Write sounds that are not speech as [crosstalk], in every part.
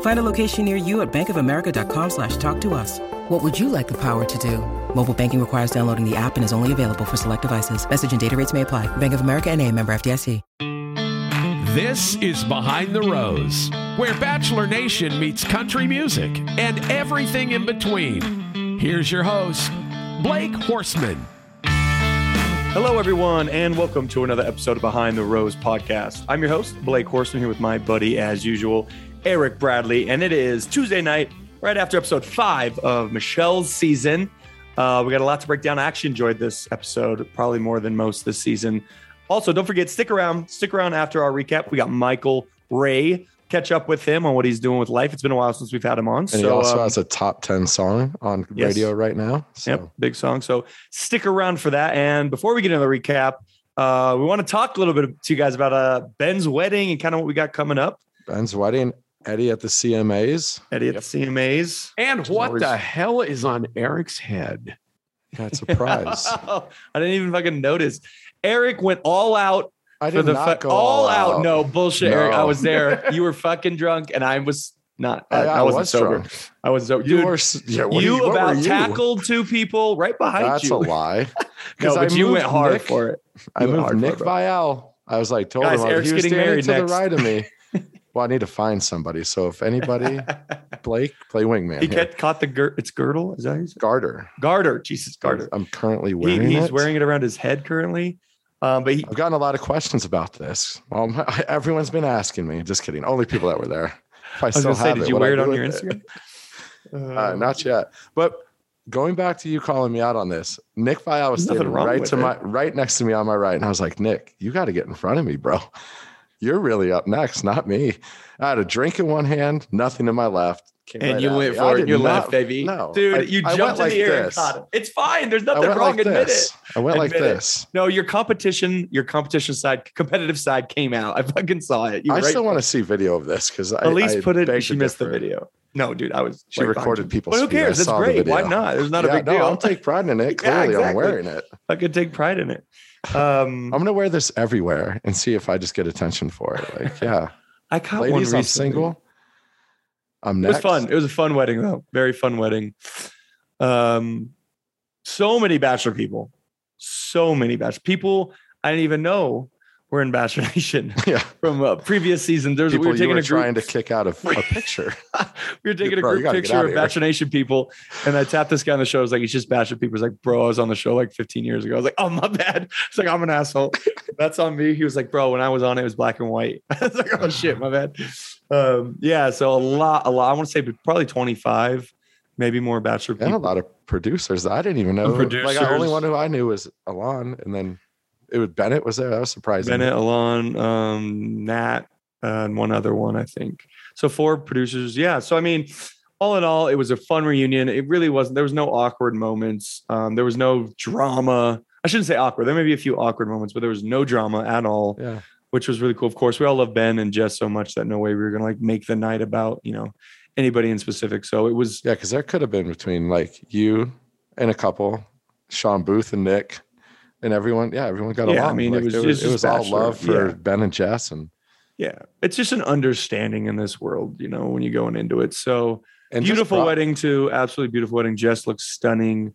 Find a location near you at bankofamerica.com slash talk to us. What would you like the power to do? Mobile banking requires downloading the app and is only available for select devices. Message and data rates may apply. Bank of America and a member FDIC. This is Behind the Rose, where Bachelor Nation meets country music and everything in between. Here's your host, Blake Horstmann. Hello, everyone, and welcome to another episode of Behind the Rose podcast. I'm your host, Blake Horstmann, here with my buddy, as usual, Erik Bradley, and it is Tuesday night, right after episode five of Michelle's season. Uh, we got a lot to break down. I actually enjoyed this episode probably more than most this season. Also, don't forget, stick around. Stick around after our recap. We got Michael Ray. Catch up with him on what he's doing with life. It's been a while since we've had him on. And so, he also um, has a top 10 song on Yes. radio right now. So Yep, big song. So stick around for that. And before we get into the recap, uh, we want to talk a little bit to you guys about uh, Ben's wedding and kind of what we got coming up. Ben's wedding, Eddie at the CMAs. Eddie at the CMAs. And what always- the hell is on Erik's head? Got surprise. [laughs] I didn't even fucking notice. Erik went all out I for did the not fu- go all out. No bullshit, Erik. I was there. [laughs] You were fucking drunk, and I was not. I, I, I wasn't was sober. drunk. I was sober. You Dude, were, yeah, what you about were you? tackled two people right behind That's you. a lie. [laughs] no, 'Cause I but you went hard Nick- for it. I You went moved hard Nick it. Viall. I was like, told Guys, him I- Erik's he was getting standing married to next. the right of me. Well, I need to find somebody. So if anybody, [laughs] Blake, play wingman. He kept, caught the gir- it's girdle. Is that how you say it? Garter. garter? Jesus, garter. I'm currently He, wearing he's it. wearing it around his head currently. Um, but he, I've gotten a lot of questions about this. Well, [laughs] everyone's been asking me. Just kidding. Only people that were there. If I, I was still say, have did it, you wear it on your [laughs] Instagram? Uh, not yet. But going back to you calling me out on this, Nick Viall was standing right to it. my right next to me on my right, and I was like, Nick, you got to get in front of me, bro. You're really up next, not me. I had a drink in one hand, nothing in my left. Came and right you went for it. You left, baby. No, dude, I- you jumped in the like air and this. caught it. It's fine. There's nothing wrong. like Admit this. it. I went like Admit it. this. No, your competition, your competition side, competitive side came out. I fucking saw it. You I right- still want to see video of this because at least I put it. She missed the video. No, dude, I was. She right recorded people. But who cares? It's great. Why not? There's not a big no, deal. I'll take pride in it. [laughs] Yeah, Clearly, I'm wearing it. I could take pride in it. Um, I'm gonna wear this everywhere and see if I just get attention for it. Like, [laughs] yeah, I caught one ladies, I'm recently. single. I'm It was fun. It was a fun wedding, though. Very fun wedding. Um, so many bachelor people, so many bachelor people. I didn't even know were in Bachelor Nation [laughs] Yeah, from uh, previous season. There's people we were you taking were a group. trying to kick out of a [laughs] picture. [laughs] we were taking a Bro, you group picture of here. Bachelor Nation people, and I tapped this guy on the show. I was like, "He's just Bachelor people." He's like, "Bro, I was on the show like 15 years ago." I was like, "Oh my bad." It's like I'm an asshole. That's on me. He was like, "Bro, when I was on it, it was black and white." I was like, "Oh shit, my bad." Um, yeah, so a lot, a lot. I want to say probably 25, maybe more Bachelor people. and a lot of producers I didn't even know. Like, the only one who I knew was Alon, and then it was Bennett was there. That was surprising. Bennett, Alon, um, Nat, uh, and one other one, I think. So four producers. Yeah. So I mean, all in all, it was a fun reunion. It really wasn't. There was no awkward moments. Um, there was no drama. I shouldn't say awkward. There may be a few awkward moments, but there was no drama at all, Yeah, which was really cool. Of course, we all love Ben and Jess so much that no way we were gonna like make the night about you know anybody in specific. So it was yeah, because there could have been between like you and a couple, Shawn Booth and Nick, and everyone. Yeah, everyone got a lot. Yeah, I along. mean, it was there just- it was all love for Yeah. Ben and Jess, and yeah, it's just an understanding in this world, you know, when you're going into it. So and beautiful brought- wedding too absolutely beautiful wedding jess looks stunning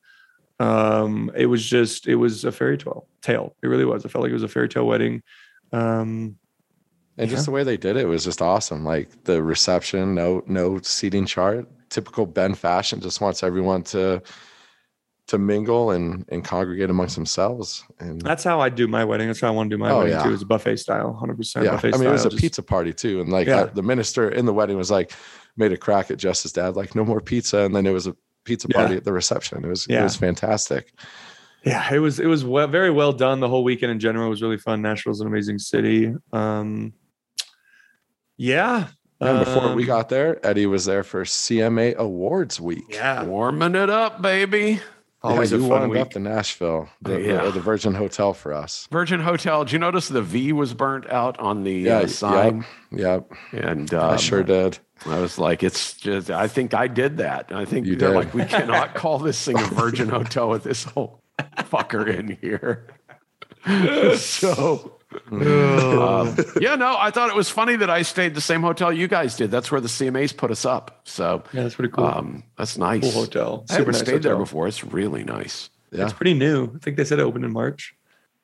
um it was just it was a fairy tale tale it really was i felt like it was a fairy tale wedding um And Yeah. just the way they did it was just awesome. Like the reception, no no seating chart, typical Ben fashion. Just wants everyone to to mingle and and congregate amongst themselves. And That's how I do my wedding. That's how I want to do my Oh, wedding yeah. too. Is buffet style, hundred percent yeah, buffet I mean, style. it was a just- pizza party too, and like Yeah. uh, the minister in the wedding was like made a crack at Jess's dad, like no more pizza, and then it was a pizza Yeah. party at the reception. It was it was fantastic. Yeah, it was it was well, very well done. The whole weekend in general was really fun. Nashville's an amazing city. Um, yeah. And before we um, got there, Eddie was there for CMA Awards week. yeah, Warming it up, baby. Always yeah, a you fun wound week. up to Nashville, the, Yeah. the, the Virgin Hotel for us. Virgin Hotel. Did you notice the V was burnt out on the Yeah, uh, sign? Yep, yep. And I um, sure did. I was like, it's just, I think I did that. I think You they're did. like, we cannot [laughs] call this thing a Virgin Hotel with this whole fucker in here. [laughs] so, um, yeah, no, I thought it was funny that I stayed the same hotel you guys did. That's where the CMAs put us up. So, Yeah, that's pretty cool. um, that's nice. cool hotel. I haven't Super nice stayed there before. It's really nice. Yeah, It's pretty new. I think they said it opened in March.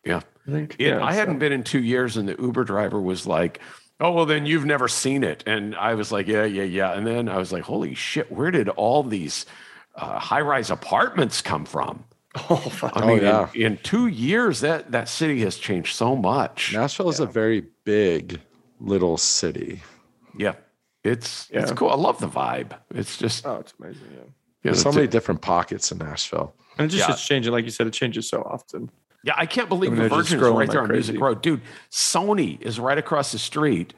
Yeah. I think. Yeah, yeah, I so- hadn't been in two years, and the Uber driver was like, "Oh, well, then you've never seen it." And I was like, "Yeah, yeah, yeah." And then I was like, "Holy shit, where did all these uh, high-rise apartments come from?" [laughs] Oh, fuck. I Oh, mean, yeah. in, in two years, that that city has changed so much. Nashville is a very big little city. Yeah, it's it's cool. I love the vibe. It's just Oh, it's amazing. Yeah. you There's so it's- many different pockets in Nashville. And it just Yeah. it's changing, like you said, it changes so often. Yeah, I can't believe I mean, the they're Virgin is right there like on Music crazy. Road. Dude, Sony is right across the street.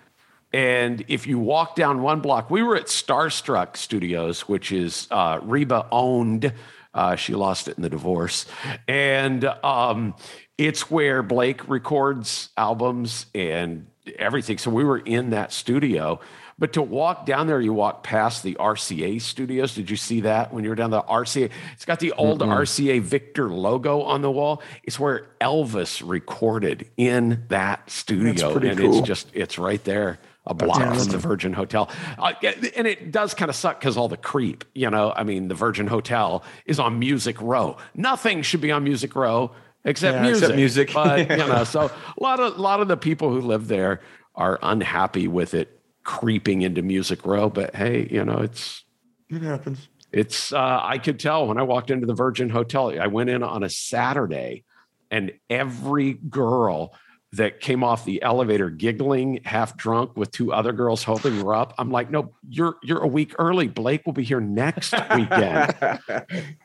And if you walk down one block, we were at Starstruck Studios, which is uh, Reba owned. Uh, she lost it in the divorce. And um, it's where Blake records albums and everything. So we were in that studio. But to walk down there, you walk past the RCA studios. Did you see that when you were down the RCA? It's got the old RCA Victor logo on the wall. It's where Elvis recorded in that studio. pretty and cool. it's just, it's right there, a block from the Virgin Hotel. Uh, and it does kind of suck because all the creep, you know, I mean, the Virgin Hotel is on Music Row. Nothing should be on Music Row except Yeah, music. except music. But, [laughs] you know, so a lot of, a lot of the people who live there are unhappy with it creeping into Music Row. But hey, you know, it's It happens. it's uh, I could tell when I walked into the Virgin Hotel. I went in on a Saturday, and every girl that came off the elevator giggling, half drunk, with two other girls helping her up. I'm like, no, you're you're a week early. Blake will be here next weekend. [laughs]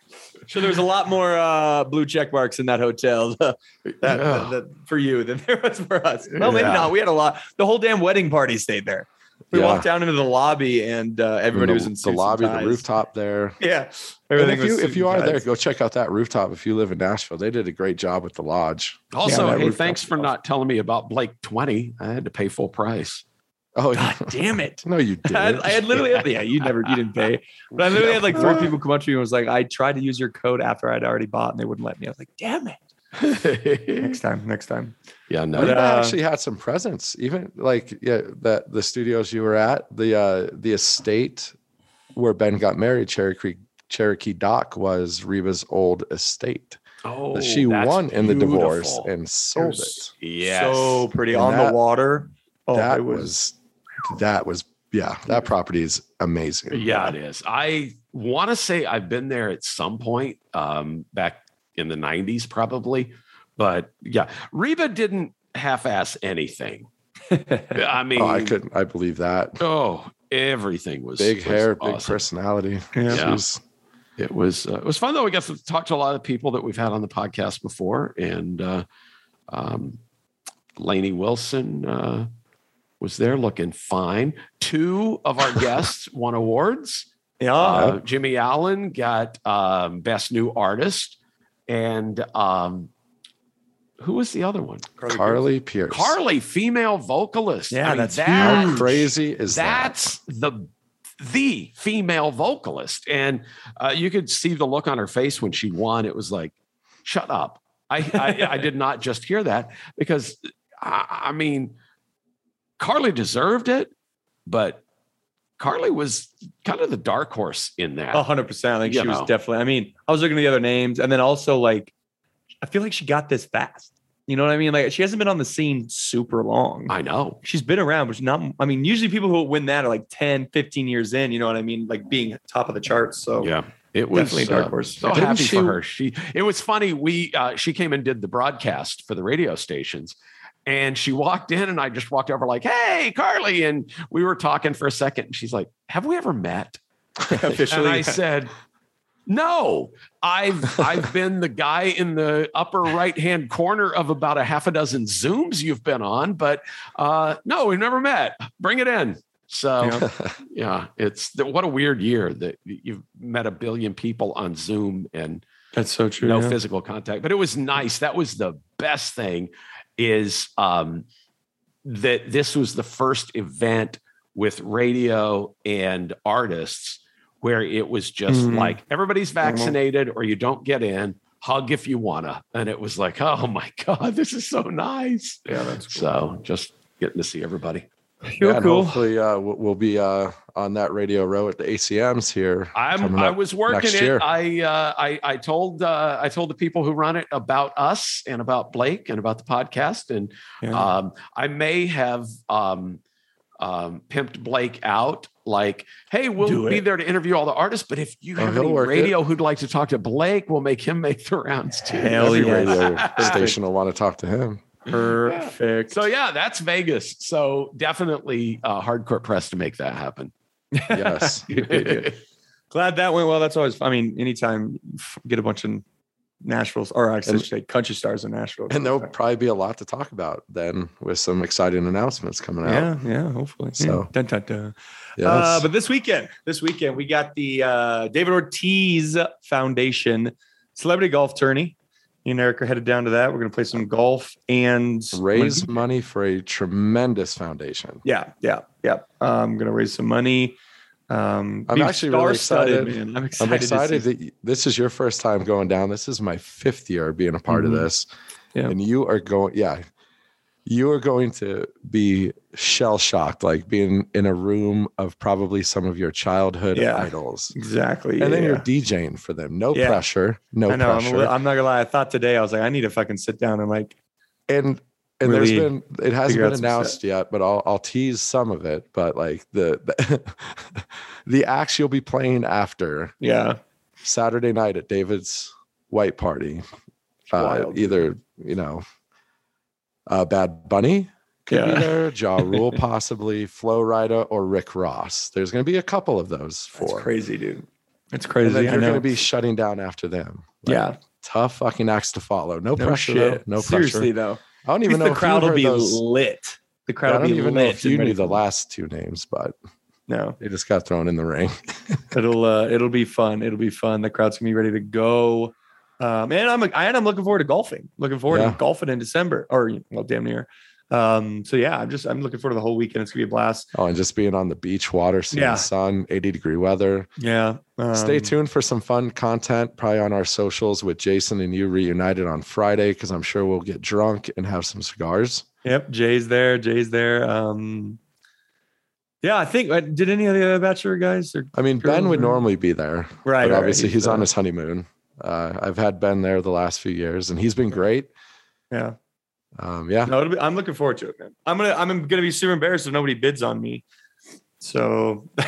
So there's a lot more uh, blue check marks in that hotel [laughs] that, that- that- for you than [laughs] there was for us. Well, maybe Yeah. not. We had a lot. The whole damn wedding party stayed there. We Yeah. walked down into the lobby and uh, everybody the, was in the suits and lobby, the rooftop there. [laughs] Yeah, And everything if you if you and are there, go check out that rooftop. If you live in Nashville, they did a great job with the lodge. Also, that hey, thanks was for awesome. not telling me about Blake 20. I had to pay full price. Oh, God damn it. [laughs] no, you [laughs] didn't. I had literally had, yeah, you never you didn't pay. But I literally had like three people come up to me and was like, I tried to use your code after I'd already bought and they wouldn't let me. I was like, damn it. Next time, next time. yeah, no. But But, I uh, actually had some presents, even like yeah, that the studios you were at, the uh the estate where Ben got married, Cherokee Cherokee Dock was Reba's old estate. oh, that she that's won in the divorce and sold it. Yeah, So pretty And on that- the water. Oh, that was, was that was yeah, that property is amazing. Yeah, it is. I want to say I've been there at some point um, back in the 90s, probably. But yeah, Reba didn't half ass anything. [laughs] I mean, Oh, I couldn't I believe that. Oh, everything was Big was hair, big personality. Yeah. She's- It was uh, it was fun though. We got to talk to a lot of people that we've had on the podcast before, and uh, um, Lainey Wilson uh, was there looking fine. Two of our [laughs] guests won awards. yeah. Uh, Jimmy Allen got um, best new artist, and um, who was the other one? Carly Pearce. Carly, female vocalist. Yeah, I mean, that's that- How crazy is that? that's the the female vocalist and uh, you could see the look on her face when she won it was like shut up i i, I did not just hear that because I, I mean carly deserved it but carly was kind of the dark horse in that A hundred percent. I think You she was definitely. I mean, I was looking at the other names, and then also like, I feel like she got this fast. You know what I mean? Like she hasn't been on the scene super long. i know She's been around, but she's not. I mean, usually people who win that are like 10, 15 years in. You know what I mean? Like being top of the charts. So yeah It was Definitely dark uh, horse. so happy she- for her. She it was funny. We uh, she came and did the broadcast for the radio stations, and she walked in, and I just walked over like, "Hey, Carly," and we were talking for a second. And she's like, "Have we ever met?" [laughs] Officially, And I said, "No, I've I've [laughs] been the guy in the upper right hand corner of about a half a dozen Zooms you've been on, but uh, no, we've never met. Bring it in." So Yeah. [laughs] yeah, it's what a weird year that you've met a billion people on Zoom and that's so true. no yeah. physical contact. But it was nice. That was the best thing is um, that this was the first event with radio and artists where it was just Mhm. like everybody's vaccinated or you don't get in. Hug if you wanna, and it was like, oh my [laughs] god, this is so nice. Yeah, that's cool. So just getting to see everybody. [laughs] You're yeah, cool. hopefully uh, we'll, we'll be uh, on that radio row at the ACMs here. I'm. I was working it. year. I, uh, I. I told. Uh, I told the people who run it about us and about Blake and about the podcast. And Yeah. um, I may have um, um, pimped Blake out. Like, hey, we'll Do be it. there to interview all the artists. But if you Oh, have he'll any work it. radio who'd like to talk to Blake, we'll make him make the rounds too. Hell Every yeah. radio [laughs] station will want to talk to him. Perfect. So yeah, that's Vegas. So definitely uh, hardcore press to make that happen. Yes. [laughs] Good, good, good. Glad that went well. That's always. I mean, anytime you get a bunch of Nashville's, or I should say, country stars in Nashville. and there'll probably be a lot to talk about then with some exciting announcements coming out. yeah, yeah, hopefully. So- Yeah. Dun, dun, dun. Yes. Uh, but this weekend, this weekend, we got the uh, David Ortiz Foundation Celebrity Golf Tourney. Me and Erik are headed down to that. We're going to play some golf and Raise money for a tremendous foundation. Yeah, yeah, yeah. I'm going to raise some money. Um, I'm actually really excited. Man. I'm excited. I'm excited that y- this is your first time going down. This is my fifth year being a part Mhm. of this. Yeah. And you are going, yeah, you are going to be shell shocked, like being in a room of probably some of your childhood Yeah. idols. exactly. And then yeah. you're DJing for them. No Yeah. pressure. No I know. I'm, pressure. li- I'm not gonna lie. I thought today I was like, I need to fucking sit down and like, and and really there's been it hasn't been announced yet, but I'll I'll tease some of it. But like the the, [laughs] the acts you'll be playing after yeah, Saturday night at David's white party. Uh, either you know, uh, Bad Bunny could be there, Ja Rule [laughs] possibly, Flo Rida, or Rick Ross. There's going to be a couple of those that's four. crazy, dude. It's And crazy. then you're going to be shutting down after them. Like, yeah, tough fucking acts to follow. No, no pressure. shit. Though. No Seriously pressure. though, I don't even know the crowd will be those. lit. The I crowd will don't be even know if you and knew the last two names, but No, they just got thrown in the ring. it'll uh, it'll be fun. It'll be fun. The crowd's gonna be ready to go. Um, and I'm and I'm looking forward to golfing. Looking forward Yeah. to golfing in December, or well, damn near. Um, so yeah, I'm just I'm looking forward to the whole weekend. It's gonna be a blast. Oh, and just being on the beach, water, seeing Yeah. the sun, 80 degree weather. Yeah. Stay um, tuned for some fun content, probably on our socials with Jason and you reunited on Friday, because I'm sure we'll get drunk and have some cigars. Yep, Jay's there. Jay's there. Um, yeah, I think. uh, Did any of the other Bachelor guys? Or, I mean, Ben would normally be there, right. but right, obviously he's, on uh, his honeymoon. Uh, I've had Ben there the last few years, and he's been great. Yeah. Um, yeah, No, it'll be, I'm looking forward to it, man. I'm gonna I'm gonna be super embarrassed if nobody bids on me. So, [laughs]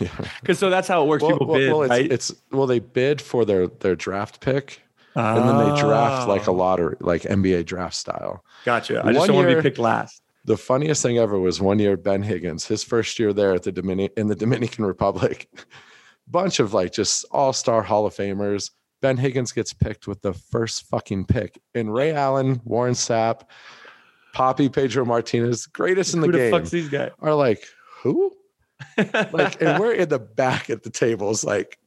Yeah. because so that's how it works. Well, People well, bid, well, it's, right? it's well, they bid for their their draft pick, and then they draft like a Oh, lottery, like NBA draft style. Gotcha. I just don't want to be picked last. The funniest thing ever was one year Ben Higgins, his first year there at the Dominican in the Dominican Republic, [laughs] bunch of like just all star Hall of Famers. Ben Higgins gets picked with the first fucking pick, and Ray Allen, Warren Sapp, Papi, Pedro Martinez, greatest in the game. Who the game, fuck's these guys? are like who? [laughs] Like, and we're in the back at the tables, like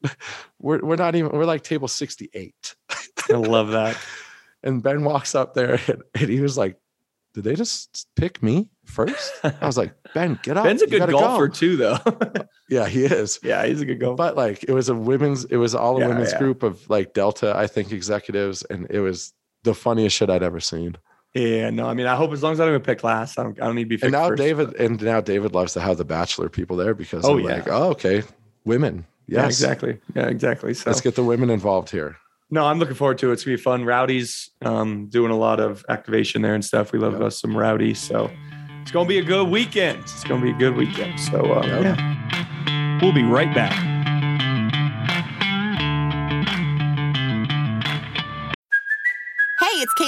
we're we're not even we're like table sixty eight. I love that. [laughs] And Ben walks up there and, and he was like, Did they just pick me first? I was like, [laughs] Ben, get up. Ben's a good golfer go." too, though. [laughs] Yeah, he is. yeah, he's a good golfer. But like it was a women's, it was all a Yeah, women's yeah. group of like Delta, I think, executives, and it was the funniest shit I'd ever seen. Yeah, no, I mean, I hope as long as I don't get picked last, I don't, I don't need to be picked And now first. David, and now David loves to have the bachelor people there because Oh, yeah. like, oh, okay, women. Yes, Yeah, exactly. Yeah, exactly. So Let's get the women involved here. No, I'm looking forward to it. It's gonna be fun. Rowdy's um, doing a lot of activation there and stuff. We love Yep. us some Rowdy, so it's gonna be a good weekend. It's gonna be a good weekend. So uh, Yep. yeah, we'll be right back.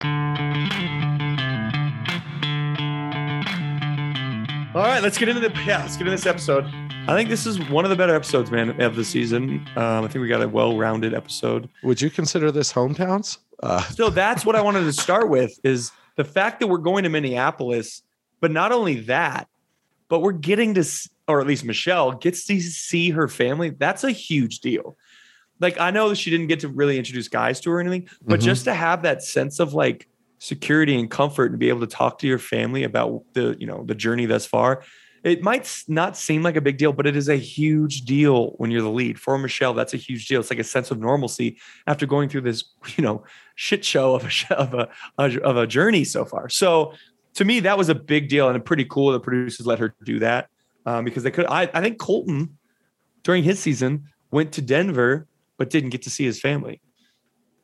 All right, let's get into the yeah, let's get into this episode. I think this is one of the better episodes, man, of the season. Um, I think we got a well-rounded episode. Would you consider this hometowns? Uh, So that's what I wanted to start with is the fact that we're going to Minneapolis, but not only that, but we're getting to, or at least Michelle gets to see her family. That's a huge deal. Like I know that she didn't get to really introduce guys to her or anything, but Mhm. just to have that sense of like security and comfort and be able to talk to your family about the, you know, the journey thus far. It might not seem like a big deal, but it is a huge deal when you're the lead. For Michelle, that's a huge deal. It's like a sense of normalcy after going through this, [laughs] you know, shit show of a of a, a of a journey so far. So to me, that was a big deal and pretty cool. The producers let her do that um, because they could. I, I think Colton during his season went to Denver but didn't get to see his family.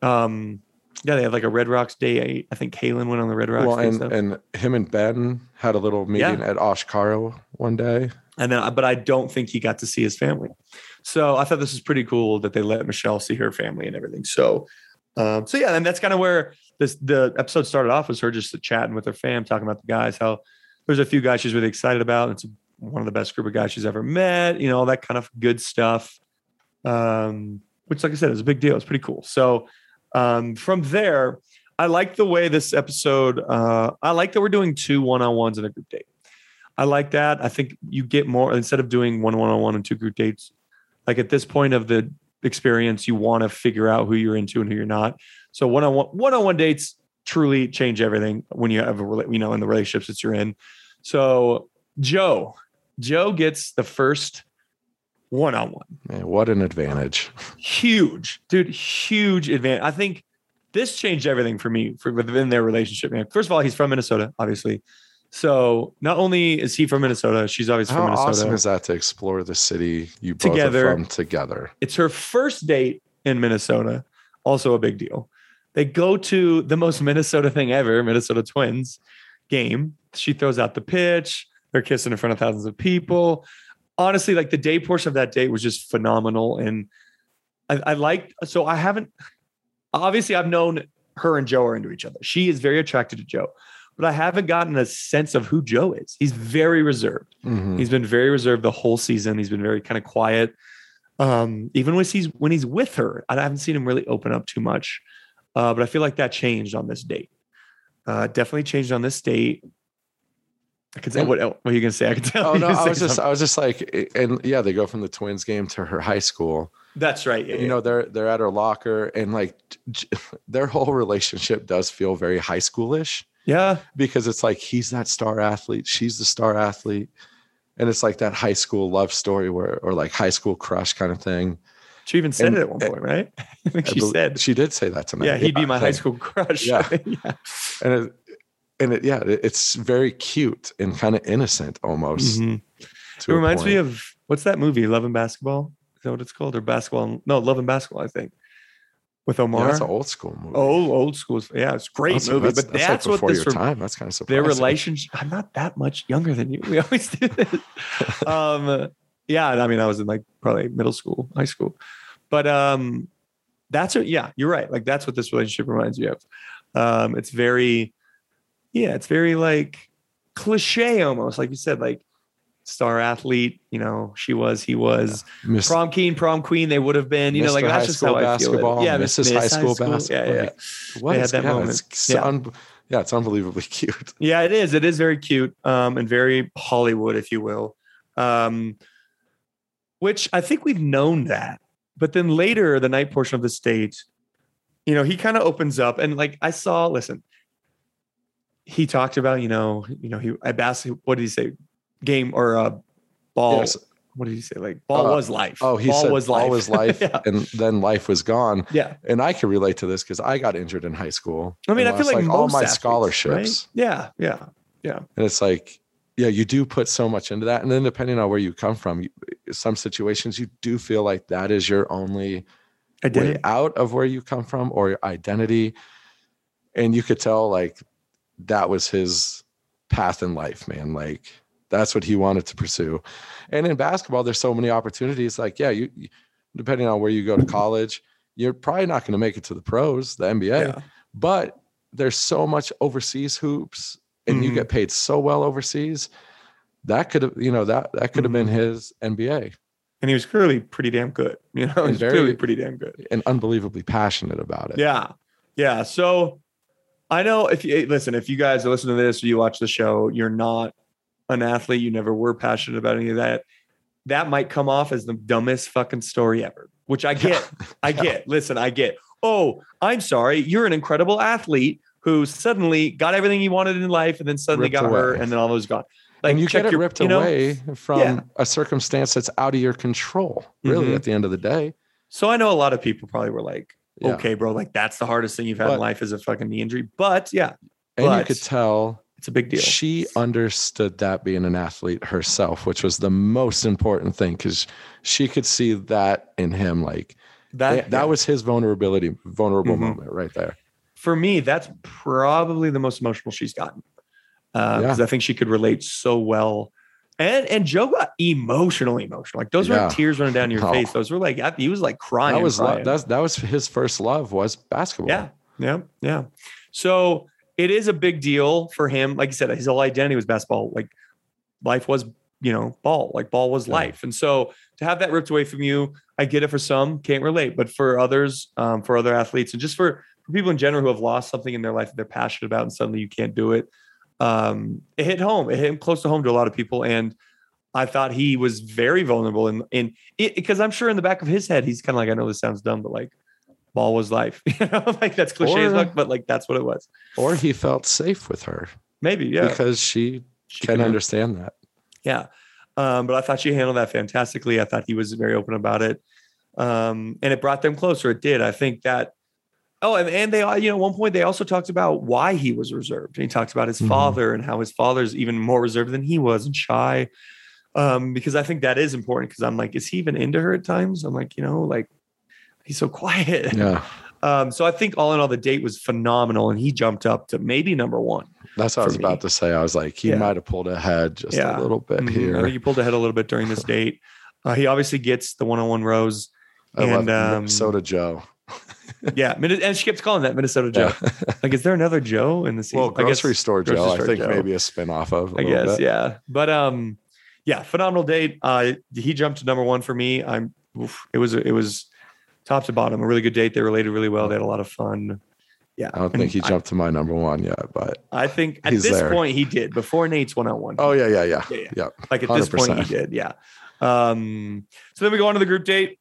Um, yeah, they had like a Red Rocks day. I think Caelynn went on the Red Rocks well, and, and him and Ben had a little meeting Yeah. at Oshkaro one day. and then but I don't think he got to see his family. So I thought this was pretty cool that they let Michelle see her family and everything. So um, so yeah, and that's kind of where this the episode started off was her just chatting with her fam, talking about the guys, how there's a few guys she's really excited about. It's one of the best group of guys she's ever met, you know, all that kind of good stuff. Um, which like I said, is a big deal. It's pretty cool. So um, from there, I like the way this episode, uh, I like that we're doing two one-on-ones in a group date. I like that. I think you get more instead of doing one one on one and two group dates. Like at this point of the experience, you want to figure out who you're into and who you're not. So one on one one on one dates truly change everything when you have a you know in the relationships that you're in. So Joe, Joe gets the first one on one. Man, what an advantage. Huge, dude, huge advantage. I think this changed everything for me for within their relationship. Man, first of all, he's from Minnesota, obviously. So not only is he from Minnesota, she's obviously How from Minnesota. awesome is that to explore the city you both Together. are from together? It's her first date in Minnesota. Also a big deal. They go to the most Minnesota thing ever, Minnesota Twins game. She throws out the pitch. They're kissing in front of thousands of people. Honestly, like the day portion of that date was just phenomenal. And I, I liked, so I haven't, obviously, I've known her and Joe are into each other. She is very attracted to Joe, but I haven't gotten a sense of who Joe is. He's very reserved. Mhm. He's been very reserved the whole season. He's been very kind of quiet. Um, even when he's when he's with her, I haven't seen him really open up too much. Uh, but I feel like that changed on this date. Uh, definitely changed on this date. I could say And- what, what are you gonna say? I could tell. Oh no, [laughs] I was just something. I was just like and yeah, they go from the twins game to her high school. That's right. Yeah, You know, they're they're at her locker and like [laughs] their whole relationship does feel very high schoolish yeah, because it's like he's that star athlete, she's the star athlete. And it's like that high school love story where or like high school crush kind of thing. she even said And- it at one eh, point, right? I [laughs] think I she said, she did say that to me. "Yeah, he'd be my high school crush." Yeah. yeah. and it, and it, yeah, it's very cute and kind of innocent almost. Mhm. It reminds me of what's that movie? Love and Basketball. Is that what it's called? Or basketball? No, Love and Basketball. I think with yeah, Omar. that's an old school movie. old old school. Yeah, it's great That's- movie. that's- but that's, that's, like what this your time. That's kind of surprising. their relationship. I'm not that much younger than you. [laughs] We always do this. [laughs] um, yeah, I mean, I was in like probably middle school, high school, but um, that's what. Yeah, you're right. Like that's what this relationship reminds me of. Um, it's very, yeah, it's very like cliche almost, like you said, like star athlete. You know, she was, he was Miss, prom king, prom queen. They would have been. You know, like Mr. that's High just School how I feel. it. basketball, Yeah, Mrs. High School Yeah, basketball. yeah. Like, what is that yeah, moment. it's Yeah. un- Yeah, it's unbelievably [laughs] cute. Yeah, it is. It is very cute um, and very Hollywood, if you will. Um, which I think we've known that. But then later, the night portion of the state, you know, he kind of opens up and like I saw, listen, he talked about, you know, you know, he I asked what did he say? Game or uh ball. Yes. What did he say? Like ball Uh, was life. Oh, he ball said was ball life. was life, [laughs] yeah. and then life was gone. yeah. And I can relate to this because I got injured in high school. I mean, I feel lost, like, all my athletes, scholarships, right? Yeah, yeah, yeah. and it's like, yeah, you do put so much into that, and then depending on where you come from, you, some situations you do feel like that is your only I did way out of where you come from or your identity, and you could tell like that was his path in life, man. Like that's what he wanted to pursue. And in basketball, there's so many opportunities. Like, yeah, you you- depending on where you go to college, you're probably not going to make it to the pros, the NBA, Yeah. but there's so much overseas hoops and you Mhm. get paid so well overseas. That could have, you know, that that could have been Mm-hmm. his NBA And he was clearly pretty damn good. [laughs] You know, he's clearly pretty damn good. and unbelievably passionate about it. Yeah. Yeah. So I know if you listen, if you guys are listening to this or you watch the show, you're not an athlete, you never were passionate about any of that. That might come off as the dumbest fucking story ever, which I [laughs] get. I get. Listen, I get. Oh, I'm sorry. You're an incredible athlete who suddenly got everything he wanted in life and then suddenly Ripped got hurt and then all those gone. Like and you get it your- ripped you know? away from Yeah. a circumstance that's out of your control, really, Mhm. at the end of the day. So I know a lot of people probably were like, Yeah. okay, bro, like that's the hardest thing you've had in life is a fucking knee injury. But yeah, And you could tell it's a big deal. she understood that being an athlete herself, which was the most important thing because she could see that in him. Like that, that yeah. was his vulnerability, vulnerable Mhm. moment right there. for me, that's probably the most emotional she's gotten because I think she could relate so well. And and Joe got emotional, emotional. Like those Yeah. were tears running down your Oh. face. Those were like he was like crying. That was crying. that's that was his first love was basketball. yeah, yeah, yeah. So it is a big deal for him. Like you said, his whole identity was basketball. Like life was, you know, ball. Like ball was Yeah. life. And so to have that ripped away from you, I get it for some, can't relate, but for others, um, for other athletes, and just for for people in general who have lost something in their life that they're passionate about, and suddenly you can't do it. Um, it hit home. It hit close to home to a lot of people, and I thought he was very vulnerable. And in it because I'm sure in the back of his head, he's kind of like, I know this sounds dumb, but like, ball was life. [laughs] you know, like that's cliche as fuck, but like that's what it was. Or he felt safe with her Maybe, yeah. because she, She can could- understand that. Yeah. Um, but I thought she handled that fantastically. I thought he was very open about it. Um, and it brought them closer. It did. I think that. Oh, and, and they, all- you know, at one point they also talked about why he was reserved. And he talks about his Mhm. father and how his father's even more reserved than he was and shy. Um, because I think that is important. Because I'm like, is he even into her at times? I'm like, you know, like he's so [laughs] quiet. Yeah. Um, so I think all in all, the date was phenomenal, and he jumped up to maybe number one. That's what I was me. about to say. I was like, he Yeah. might have pulled ahead just Yeah. a little bit Mhm. I here. think he pulled ahead a little bit during this [laughs] date. Uh, he obviously gets the one-on-one rose. I love and, um, Minnesota Joe. [laughs] Yeah, and she kept calling that Minnesota Joe. Yeah. [laughs] Like, is there another Joe in the season? well, I guess- grocery store Joe. grocery I think Joe. maybe a spinoff of. I I guess, yeah. But um, yeah, phenomenal date. Uh, he jumped to number one for me. I'm. Oof, it was it was top to bottom a really good date. They related really well. They had a lot of fun. Yeah, I don't and think he jumped to my number one yet, but I, think at this there. point he did before Nate's one on one. oh yeah, yeah, yeah, Yeah, yeah. yeah. Like at this point, he did. Yeah. Um, so then we go on to the group date.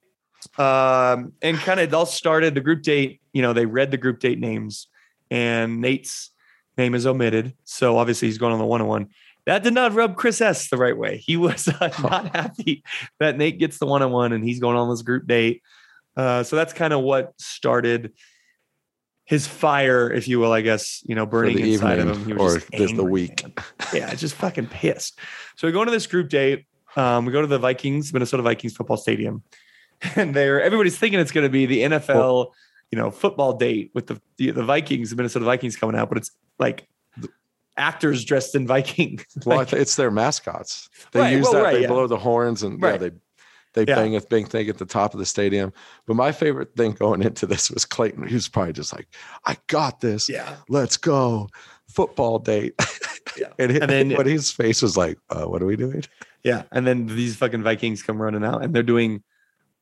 Um, and kind of it all started the group date. You know, they read the group date names, and Nate's name is omitted. So obviously he's going on the one on one. That did not rub Chris S the right way. He was uh, [laughs] not happy that Nate gets the one on one and he's going on this group date. Uh, so that's kind of what started his fire, if you will, I guess, you know, burning inside of him. He was or just the- the week. [laughs] Yeah, just fucking pissed. So we go into this group date. Um, we go to the Vikings, Minnesota Vikings football stadium, [laughs] and they're everybody's thinking it's going to be the NFL, you know, football date with the, the Vikings, the Minnesota Vikings coming out, but it's like actors dressed in Viking. [laughs] Well, I Like, th- it's their mascots. They Right, use well, that. right, they yeah. blow the horns and Right. yeah, they they Yeah. bang a big thing at the top of the stadium. But my favorite thing going into this was Clayton. He was probably just like, "I got this. yeah, Let's go." Football date. [laughs] Yeah. and, And then- but his face was like, uh, "What are we doing?" yeah. And then these fucking Vikings come running out, and they're doing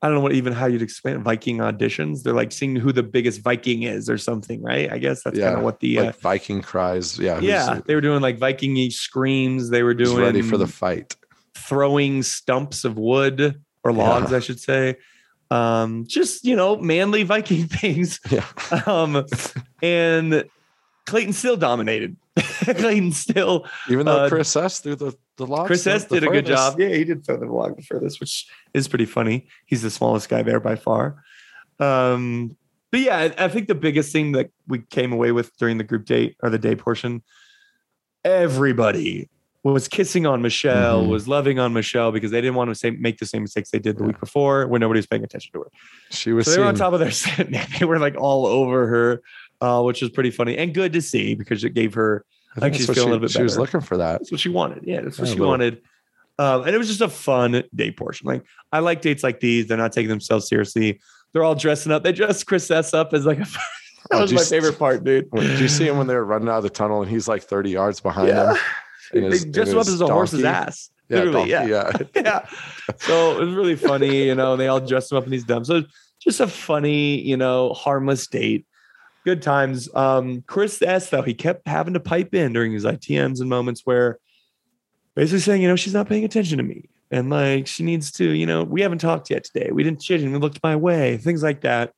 I don't know what even how you'd explain Viking auditions. They're like seeing who the biggest Viking is or something, right? I guess that's kind of what the like uh, Viking cries. Yeah, yeah they were doing like Viking screams. They were doing ready for the fight. throwing stumps of wood or logs, Yeah. I should say. Um, just you know, manly Viking [laughs] things. Yeah, Um, and Clayton still dominated. [laughs] Clayton still even though Uh, Chris S threw the the logs. Chris the- S the did a good job. Yeah, he did throw the log the furthest, which is pretty funny. He's the smallest guy there by far. Um, but yeah, I, I think the biggest thing that we came away with during the group date or the day portion, everybody was kissing on Michelle, Mhm. was loving on Michelle because they didn't want to say, make the same mistakes they did the week before when nobody was paying attention to her. She was So they were on top of their [laughs] set. and They were like all over her, uh, which was pretty funny and good to see because it gave her I like think she's feeling a she, little bit She was looking for that. That's what she wanted. Yeah, that's what Yeah, she a wanted. Um, and it was just a fun day portion. Like I like dates like these. They're not taking themselves seriously. They're all dressing up. They dressed Chris S up as like a. [laughs] that Oh, was my favorite part, dude. When- Did you see him when they were running out of the tunnel and he's like 30 yards behind Yeah, them? [laughs] they his- dressed him up his as a horse's ass. Yeah, Literally, donkey, yeah. yeah. [laughs] yeah. So it was really funny, you know. and They all dressed him up in these dumb. So just a funny, you know, harmless date. Good times. Um, Chris S though, he kept having to pipe in during his ITMs and moments where basically saying, you know, she's not paying attention to me. And like she needs to, you know, we haven't talked yet today. We didn't she didn't even looked my way, things like that.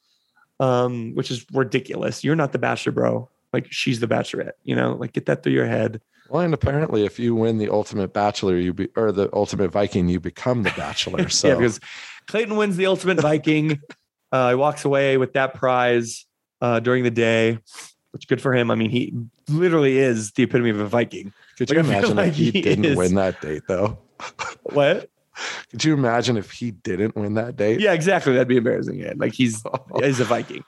Um, which is ridiculous. You're not the bachelor, bro. Like she's the bachelorette, you know, like get that through your head. Well, and apparently, if you win the ultimate bachelor, you be or the ultimate Viking, you become the bachelor. [laughs] So yeah, because Clayton wins the Ultimate Viking. [laughs] uh, he walks away with that prize uh, during the day, which good for him. I mean, he literally is the epitome of a Viking. could you imagine like if he, he didn't is- win that date, though? [laughs] What? Could you imagine if he didn't win that date? Yeah, exactly. That'd be embarrassing. Yeah. Like he's [laughs] he's a Viking.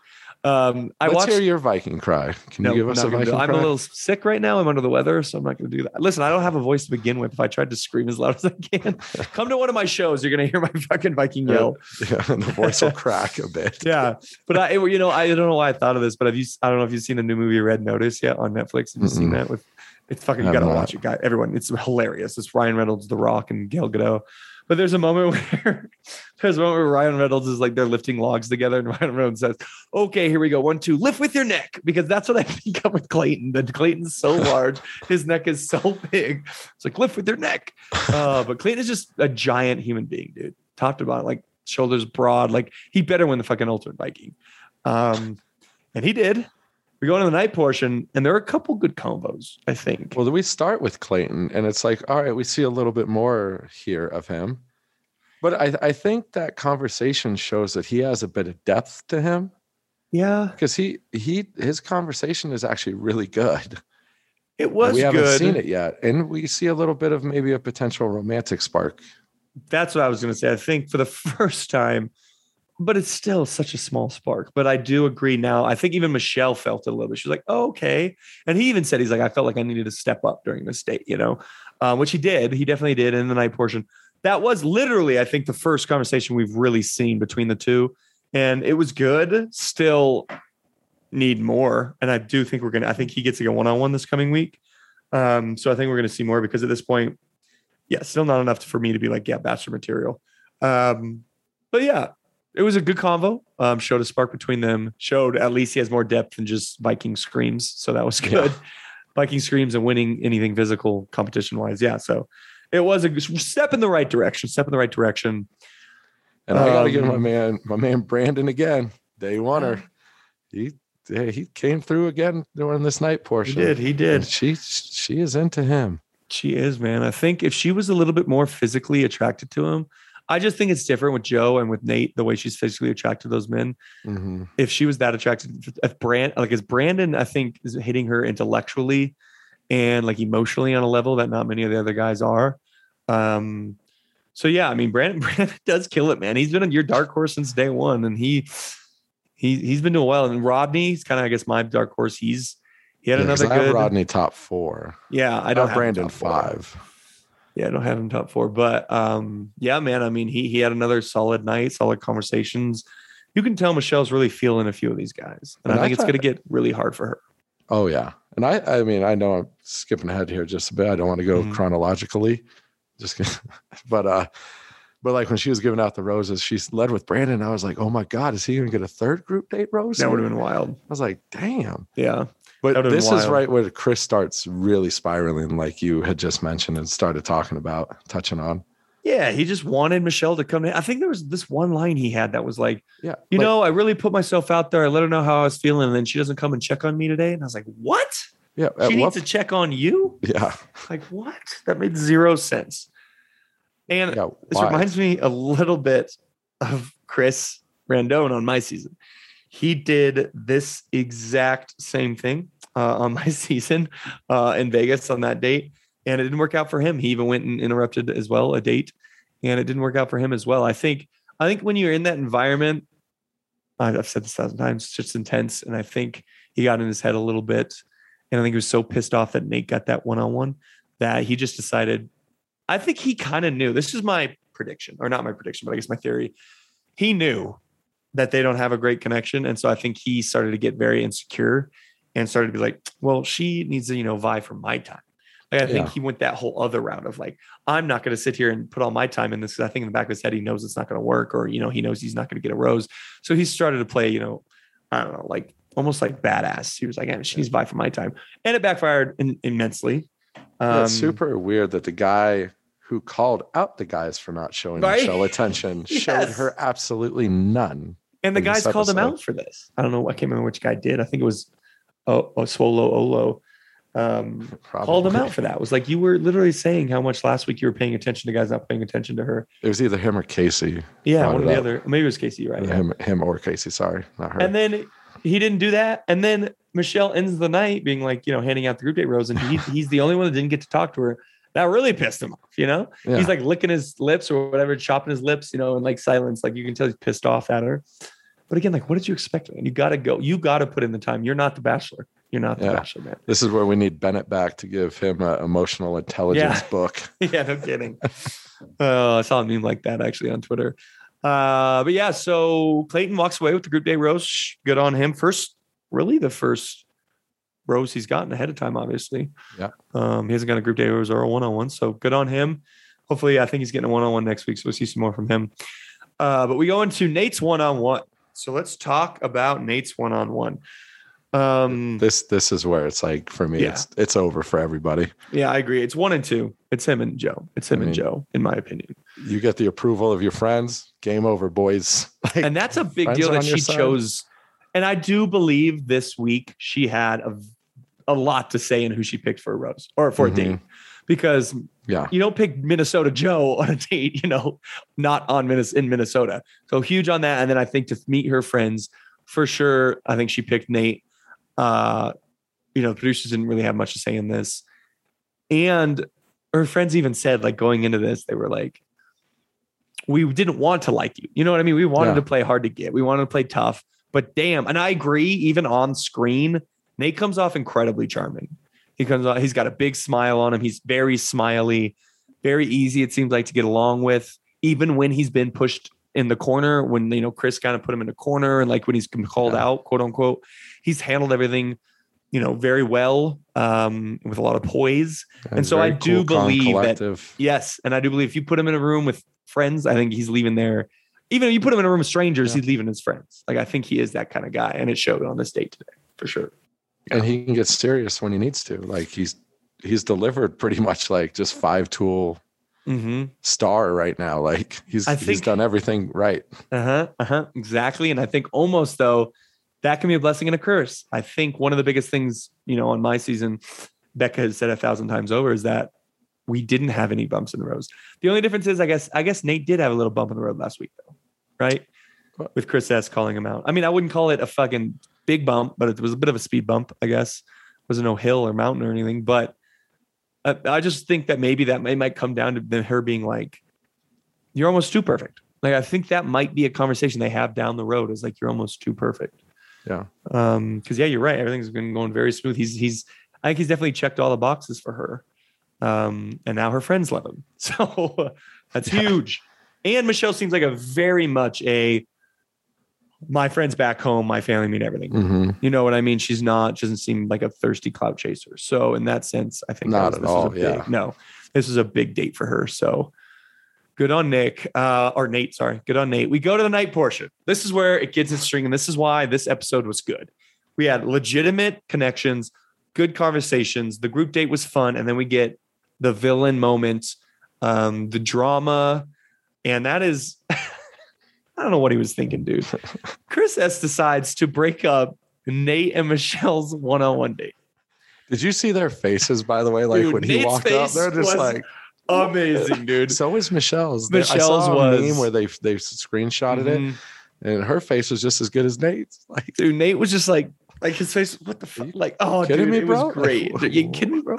Um, I Let's watched. hear your Viking cry. Can No, you give us a Viking. I'm a little sick right now. I'm under the weather, so I'm not going to do that. Listen, I don't have a voice to begin with. If I tried to scream as loud as I can, [laughs] come to one of my shows. You're going to hear my fucking Viking yell. [laughs] yeah, and the voice will crack a bit. [laughs] yeah, but I, you know, I don't know why I thought of this, but have you? I don't know if you've seen the new movie Red Notice yet on Netflix. Have you seen Mm-mm. that? With it's fucking. You Have gotta watch it, guy. Everyone, it's hilarious. It's Ryan Reynolds, The Rock, and Gal Gadot. But there's a moment [laughs] where there's a moment where Ryan Reynolds is like they're lifting logs together, and [laughs] Ryan Reynolds says, "Okay, here we go. One, two, lift with your neck," because that's what I [laughs] think of with Clayton. That Clayton's so large, his neck is so big. It's like lift with your neck. Uh, but Clayton is just a giant human being, dude. Top to bottom, like shoulders broad. Like he better win the fucking Ultimate Viking. Um, and he did. We go into the night portion, and there are a couple good combos, I think. Well, do we start with Clayton, and it's like, all right, we see a little bit more here of him. But I, I think that conversation shows that he has a bit of depth to him Yeah, because he he his conversation is actually really good. it was we haven't good. seen it yet, and we see a little bit of maybe a potential romantic spark. That's what I was going to say. I think for the [laughs] first time, but it's still such a small spark. But I do agree now. I think even Michelle felt it a little bit. She's like, oh, okay. And he even said, he's like, I felt like I needed to step up during this date, you know, um, which he did. He definitely did in the night portion. That was literally, I think, the first conversation we've really seen between the two. And it was good. Still need more. And I do think we're going to, I think he gets to go one on one this coming week. Um, so I think we're going to see more because at this point, yeah, still not enough for me to be like, yeah, bachelor material. Um, but yeah, it was a good convo. Um, showed a spark between them. Showed at least he has more depth than just Viking screams, so that was good. Viking screams and winning anything physical competition wise, yeah. So it was a step in the right direction. Step in the right direction. And I got to give my Um, man, my man Brandon again, day oneer. He he came through again during this night portion. He did. He did. And she she is into him. She is, man. I think if she was a little bit more physically attracted to him, I just think it's different with Joe and with Nate, the way she's physically attracted to those men. Mhm. if she was that attracted if brand like as brandon i think is hitting her intellectually and like emotionally on a level that not many of the other guys are um so yeah i mean brandon [laughs] brandon does kill it man he's been your dark horse since day one and he he he's been doing well and rodney he's kind of i guess my dark horse he's he had Yeah, another I have good Rodney top four. yeah i don't Brandon top four. Yeah, I don't have him top four, but um, yeah, man. I mean, he he had another solid night, solid conversations. You can tell Michelle's really feeling a few of these guys, and, And I I think it's going to get really hard for her. Oh yeah, and I I mean I know I'm skipping ahead here just a bit. I don't want to go Mhm. chronologically, just [laughs] but uh, But like when she was giving out the roses, she led with Brandon. I was like, oh my God, is he going to get a third group date rose? That would have been wild. I was like, damn. Yeah. But this been is right where Chris starts really spiraling, like you had just mentioned and started talking about, touching on. Yeah, he just wanted Michelle to come in. I think there was this one line he had that was like, Yeah. you like- know, I really put myself out there. I let her know how I was feeling, and then she doesn't come and check on me today. And I was like, what? yeah. She what, needs to check on you? yeah. Like, what? That made zero sense. And Yeah. this reminds me a little bit of Chris Randone on my season. He did this exact same thing uh, on [laughs] my season uh, in Vegas on that date, and it didn't work out for him. He even went and interrupted as well a date, and it didn't work out for him as well. I think I think when you're in that environment, I've said this a thousand times, it's just intense, and I think he got in his head a little bit, and I think he was so pissed off that Nate got that one on one that he just decided. I think he kind of knew. This is my prediction, or not my prediction, but I guess my theory. He knew that they don't have a great connection, and so I think he started to get very insecure and started to be like, "Well, she needs to, you know, vie for my time." Like I think Yeah. he went that whole other route of like, "I'm not going to sit here and put all my time in this." I think in the back of his head, he knows it's not going to work, or you know, he knows he's not going to get a rose. So he started to play, you know, I don't know, like almost like badass. He was like, "Yeah, "She needs to vie for my time," and it backfired in, immensely. Um, it's super weird that the guy who called out the guys for not showing Right? Michelle attention [laughs] showed her absolutely none. And the guys called him out for this. I don't know. I can't remember which guy did. I think it was oh, oh Swolo Olo. Um, called him out for that. Was like you were literally saying how much last week you were paying attention to guys not paying attention to her. It was either him or Casey. Yeah, one of the up. other. Maybe it was Casey. Right. yeah. Him, him or Casey. Sorry, not her. And then he didn't do that. And then Michelle ends the night being like, you know, handing out the group date rose, and he, [laughs] he's the only one that didn't get to talk to her. That really pissed him off. You know, Yeah. he's like licking his lips or whatever, chopping his lips, you know, in like silence. Like you can tell he's pissed off at her. But again, like, what did you expect? Man? You got to go. You got to put in the time. You're not the bachelor. You're not the Yeah. bachelor, man. this is where we need Bennett back to give him an emotional intelligence Yeah. book. [laughs] yeah, no kidding. uh, I saw a meme like that actually on Twitter. Uh, but yeah, so Clayton walks away with the group day rose. Good on him. First, really the first rose he's gotten ahead of time, obviously. Yeah. Um, he hasn't got a group day rose or a one on one. So good on him. Hopefully, I think he's getting a one on one next week. So we'll see some more from him. Uh, but we go into Nate's one on one. So let's talk about Nate's one on one. Um, This this is where it's like for me, Yeah. it's it's over for everybody. yeah, I agree. It's one and two. It's him and Joe. It's him I and Joe, in my opinion. You get the approval of your friends. Game over, boys. [laughs] Like, and that's a big deal that she chose. And I do believe this week she had a, a lot to say in who she picked for a rose or for Mhm. a date, because yeah, you don't pick Minnesota Joe [laughs] on a date, you know, not on Minnes in Minnesota. So huge on that. And then I think to meet her friends for sure. I think she picked Nate. Uh, you know, the producers didn't really have much to say in this, and her friends even said like going into this, they were like, we didn't want to like you. You know what I mean? We wanted Yeah. to play hard to get. We wanted to play tough. But damn, and I agree, even on screen, Nate comes off incredibly charming. He comes off, he's got a big smile on him. He's very smiley, very easy, it seems like, to get along with, even when he's been pushed in the corner, when you know Chris kind of put him in the corner, and like when he's been called Yeah. out, quote unquote, he's handled everything, you know, very well, um, with a lot of poise. And so I do calm, believe that- Yes, and I do believe if you put him in a room with friends, I think he's leaving there. Even if you put him in a room with strangers, Yeah. he's leaving his friends. Like I think he is that kind of guy, and it showed on this date today for sure. And he can get serious when he needs to. Like he's he's delivered pretty much like just five tool Mm-hmm. star right now. Like he's I he's done everything right. Uh huh. Uh huh. Exactly. And I think almost though that can be a blessing and a curse. I think one of the biggest things you know on my season, Becca has said a thousand times over, is that we didn't have any bumps in the road. The only difference is, I guess, I guess Nate did have a little bump in the road last week, though, right? With Chris S calling him out. I mean, I wouldn't call it a fucking big bump, but it was a bit of a speed bump, I guess. It wasn't no hill or mountain or anything, but I, I just think that maybe that may, might come down to her being like, "You're almost too perfect." Like I think that might be a conversation they have down the road. Is like you're almost too perfect. Yeah. Um, because yeah, you're right. Everything's been going very smooth. He's he's I think he's definitely checked all the boxes for her. Um, and now her friends love him. [laughs] So that's Yeah. huge. And Michelle seems like a very much a my friends back home, my family mean everything. hmm You know what I mean? She's not, she doesn't seem like a thirsty cloud chaser. So in that sense, I think Not was- at this was a all, big- yeah. No, this is a big date for her. So Good on Nick, uh, or Nate. Sorry, good on Nate. We go to the night portion. This is where it gets its string, and this is why this episode was good. We had legitimate connections, good conversations. The group date was fun, and then we get the villain moment, um, the drama, and that is, [laughs] I don't know what he was thinking, dude. [laughs] Chris S decides to break up Nate and Michelle's one-on-one date. Did you see their faces, by the way? Like Dude, when he walked up, they're just like Amazing, [laughs] dude. So is Michelle's. They- I Michelle's saw a was- meme where they they screenshotted Mhm. it, and her face was just as good as Nate's. Like, dude, Nate was just like, like his face. What the fuck? Like, oh, dude, me, it bro? was [laughs] great. Are you kidding me, bro?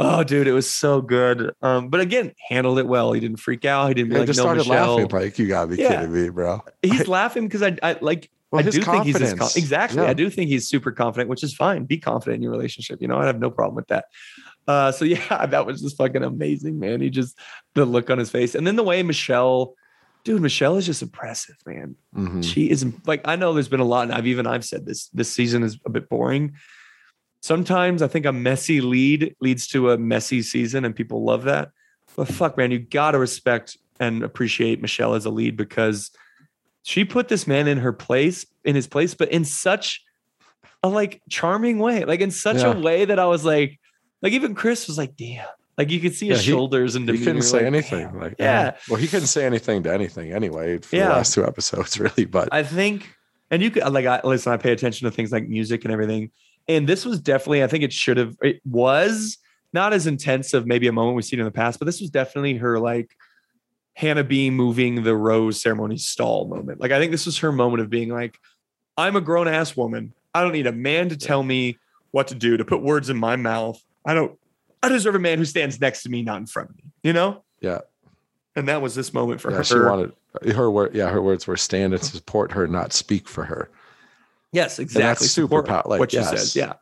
Oh, dude, it was so good. Um, but again, handled it well. He didn't freak out. He didn't be they like, just no, started Michelle. laughing. Like, you gotta be Yeah. kidding me, bro. He's laughing because I, I like. Well, I do think he's exactly. Yeah. I do think he's super confident, which is fine. Be confident in your relationship. You know, I have no problem with that. Uh, so [laughs] yeah, that was just fucking amazing, man. He just the look on his face, and then the way Michelle, dude, Michelle is just impressive, man. Mhm. She is like I know there's been a lot, and I've even I've said this. This season is a bit boring. Sometimes I think a messy lead leads to a messy season, and people love that. But fuck, man, you gotta respect and appreciate Michelle as a lead because she put this man in her place, in his place, but in such a like charming way, like in such Yeah. a way that I was like, like even Chris was like, damn. Like you could see his Yeah, he- shoulders and He couldn't say like, anything. Like, yeah. Uh, well, he couldn't say anything to anything anyway for Yeah. the last two episodes, [laughs] really. But I think, and you could like, I listen, I pay attention to things like music and everything. And this was definitely, I think it should have, it was not as intense of maybe a moment we've seen in the past, but this was definitely her like Hannah B moving the rose ceremony stall moment. Like, I think this was her moment of being like, I'm a grown ass woman. I don't need a man to tell me what to do, to put words in my mouth. I don't, I deserve a man who stands next to me, not in front of me, you know? yeah, And that was this moment for her. yeah her. she wanted her word. Yeah, her words were stand and support her, not speak for her. Yes, exactly. super Support pow- like, what she yes. says. Yeah.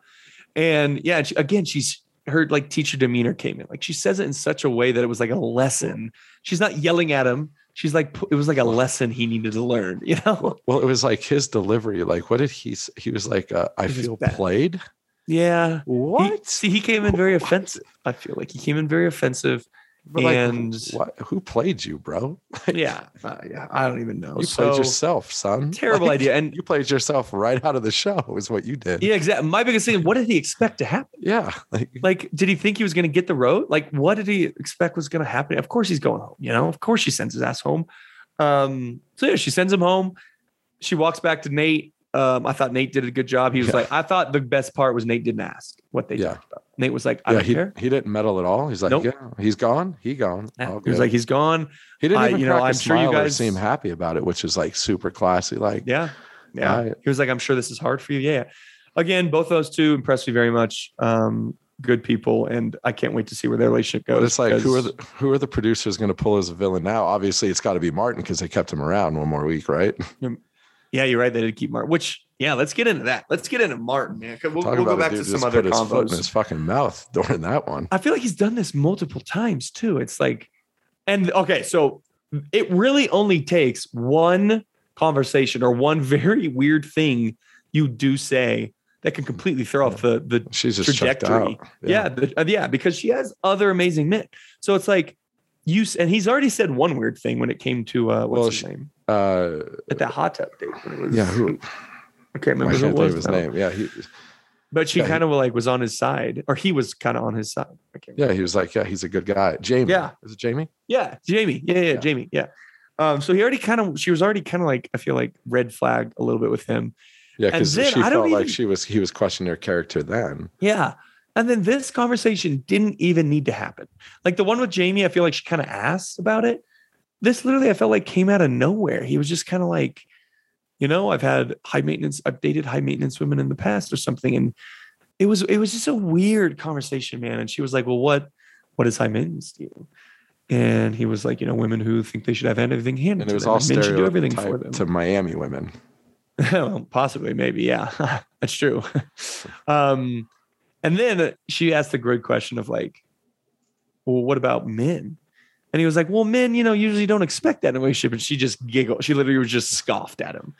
And yeah, she, again, she's her like teacher demeanor came in. Like she says it in such a way that it was like a lesson. She's not yelling at him. She's like, it was like a lesson he needed to learn, you know? Well, it was like his delivery. Like, what did he? He was like, uh, "I was feel bad. played." Yeah. He, What? see, he came in very offensive. I feel like he came in very offensive. But, like, and what, who played you, bro? [laughs] yeah, uh, yeah, I don't even know. You So, played yourself, son. Terrible Like, idea. And you played yourself right out of the show. Is what you did. yeah, exactly. My biggest thing, what did he expect to happen? Yeah. Like, like did he think he was going to get the road like what did he expect was going to happen of course he's going home you know of course she sends his ass home um so yeah she sends him home she walks back to nate um i thought nate did a good job he was Yeah. like i thought the best part was nate didn't ask what they Yeah. talked about nate was like i yeah, don't he, care he didn't meddle at all. He's like, Nope. yeah, he's gone. He gone. Yeah. He was like he's gone he didn't I- even you know, I'm sure you guys- seem happy about it, which is like super classy. Like, yeah yeah Right. he was like i'm sure this is hard for you yeah again both those two impressed me very much um good people and i can't wait to see where their relationship goes but it's like, who are the who are the producers going to pull as a villain now? Obviously, it's got to be Martin because they kept him around one more week, right? Yeah, you're right. They did keep Martin. Which, yeah, let's get into that. Let's get into Martin, man. We'll, we'll go back to some other put his foot in his fucking mouth [laughs] during that one. I feel like he's done this multiple times too. It's like, and okay, so it really only takes one conversation or one [laughs] very weird thing you do say that can completely throw off the the She's trajectory. out. Yeah, the, uh, yeah, because she has other amazing men. So it's like you and he's already said one weird thing when it came to uh, what's Well, his she- name Uh, at that hot tub date. When it was, yeah. Who? I can't remember who it was. his name. Yeah. He, But she Yeah, kind of like was on his side, or he was kind of on his side. I can't yeah. He was like, yeah, he's a good guy. Jamie. Yeah. Is it Jamie? Yeah, Jamie. Yeah, yeah, Yeah. Jamie. Yeah. Um, so he already kind of, she was already kind of like, I feel like red flag a little bit with him. Yeah. Because she felt like she was, he was questioning her character then. Yeah. And then this conversation didn't even need to happen. Like the one with Jamie, I feel like she kind of asked about it. This literally, I felt like came out of nowhere. He was just kind of like, you know, I've had high maintenance, I've dated high maintenance women in the past or something. And it was, it was just a weird conversation, man. And she was like, well, what, what is high maintenance to you? And he was like, you know, women who think they should have everything handed And it was them, all men should do everything for them. to Miami women. [laughs] well, possibly, maybe, yeah, [laughs] that's true. [laughs] um, and then she asked the great question of like, well, what about men? And he was like, well, men, you know, usually don't expect that in a relationship. And she just giggled. She literally was just scoffed at him.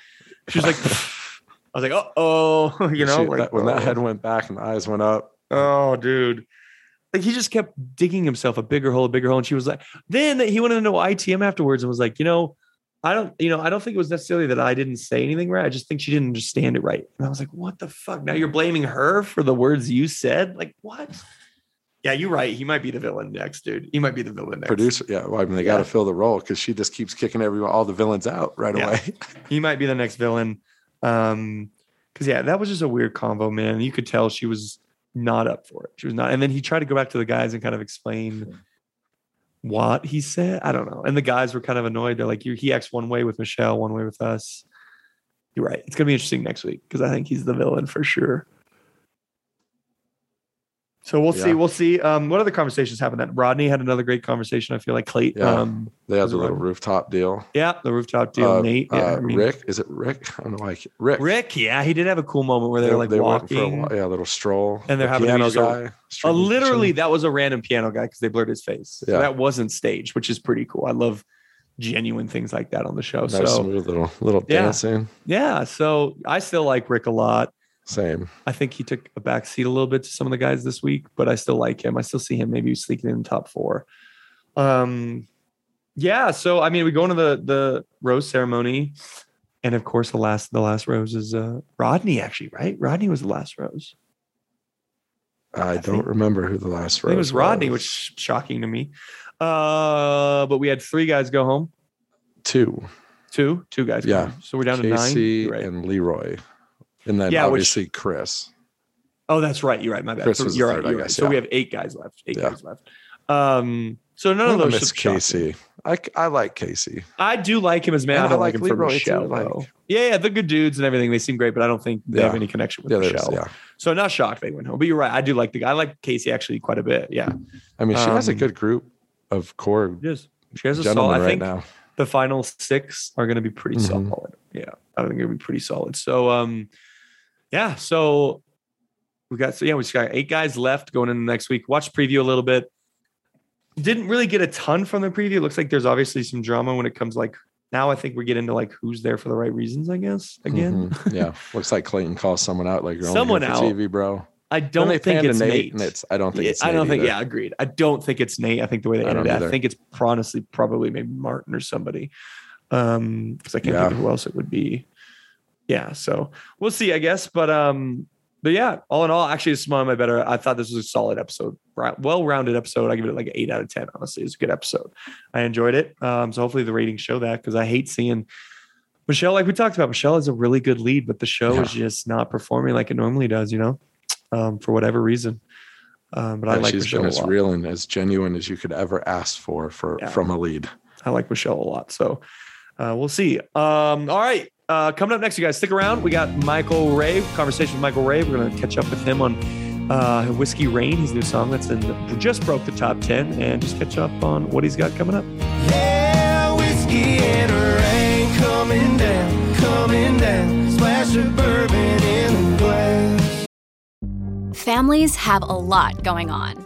She was like, [laughs] I was like, uh oh, [laughs] you know, She- like that- when that head went back and the eyes went up. Oh, dude. like he just kept digging himself a bigger hole, a bigger hole. And she was like, then he went into ITM afterwards and was like, you know, I don't, you know, I don't think it was necessarily that I didn't say anything right. I just think she didn't understand it right. And I was like, what the fuck? Now you're blaming her for the words you said? Like, what? Yeah, you're right. He might be the villain next, dude. He might be the villain next. Producer, yeah. Well, I mean, they Yeah. got to fill the role because she just keeps kicking everyone, all the villains out right Yeah. away. [laughs] He might be the next villain. Um, because yeah, that was just a weird combo, man. You could tell she was not up for it. She was not. And then he tried to go back to the guys and kind of explain what he said. I don't know. And the guys were kind of annoyed. They're like, you he acts one way with Michelle, one way with us. You're right. It's gonna be interesting next week because I think he's the villain for sure. So we'll see. We'll see. Um, what other conversations happened? That Rodney had another great conversation. I feel like Clayton. Yeah. Um, They had the little rooftop deal. yeah, the rooftop deal. Uh, Nate. Yeah, uh, I mean- Rick, is it Rick? [laughs] I don't know can't- Rick. Rick, yeah, he did have a cool moment where they, They, were like they walking. for a yeah, a little stroll. And they're The having a piano guy. Uh, literally, that was a random piano guy because they blurred his face. So Yeah. that wasn't staged, which is pretty cool. I love genuine things like that on the show. nice so smooth little little Yeah. dancing. yeah, so I still like Rick a lot. Same. I think he took a back seat a little bit to some of the guys this week, but I still like him. I still see him maybe sneaking in the top four. Um, yeah. So I mean, we go into the the rose ceremony, and of course, the last the last rose is uh, Rodney. Actually, right? Rodney was the last rose. I, I don't think- remember who the last rose. it was Rodney, which is shocking to me. Uh, but we had three guys go home. two. Two, two guys. Yeah. home. So we're down to nine. Casey right. and Leroy, and then Yeah, which- obviously Chris. Oh, that's right. You're right. My bad. Chris So was you're third, right. I You're right. guess, So we have eight guys left. Eight Yeah. guys left. Um, so none of those miss. Casey. I, I like Casey. I do like him as man. I I don't like, him Leroy too, Michelle. like- Yeah, yeah, they're good dudes and everything. They seem great, but I don't think they Yeah. have any connection with Yeah, Michelle. yeah. So not shocked they went home. But you're right. I do like the guy. I like Casey actually quite a bit. Yeah, I mean, she has a Um, good group of core is. She has a solid. I think now. the final six are going to be pretty Mhm. solid. Yeah, I think it'll be pretty solid. So, um, yeah, so we got so yeah, we just got eight guys left going into next week. Watch preview a little bit. Didn't really get a ton from the preview. Looks like there's obviously some drama when it comes like now. I think we get into like who's there for the right reasons. I guess again. Mhm. yeah, looks like Clayton calls someone out like you're Someone out. TV, bro. I don't think it's Nate, Nate. and it's I don't think Yeah, it's I don't think. either. Yeah, agreed. I don't think it's Nate. I think the way they ended it, I think it's honestly probably maybe Martin or somebody. Um, because I can't Yeah. think of who else it would be. Yeah, so we'll see, I guess. But um, but yeah, all in all, actually, is one of my better. I thought this was a solid episode, well rounded episode. I give it like an eight out of ten. Honestly, it's a good episode. I enjoyed it. Um, so hopefully the ratings show that because I hate seeing. Michelle, like we talked about, Michelle is a really good lead, but the show is just not performing like it normally does, you know, um, for whatever reason. Um, but I Yeah, like she's Michelle been as real and as genuine as you could ever ask for for Yeah. from a lead. I like Michelle a lot. So uh, we'll see. Um, all right. Uh, coming up next, you guys stick around. We got Michael Ray, conversation with Michael Ray. We're going to catch up with him on uh, Whiskey Rain, his new song that's in just broke the top 10, and just catch up on what he's got coming up. Yeah, whiskey and rain coming down, coming down. Splash of bourbon in the glass. Families have a lot going on.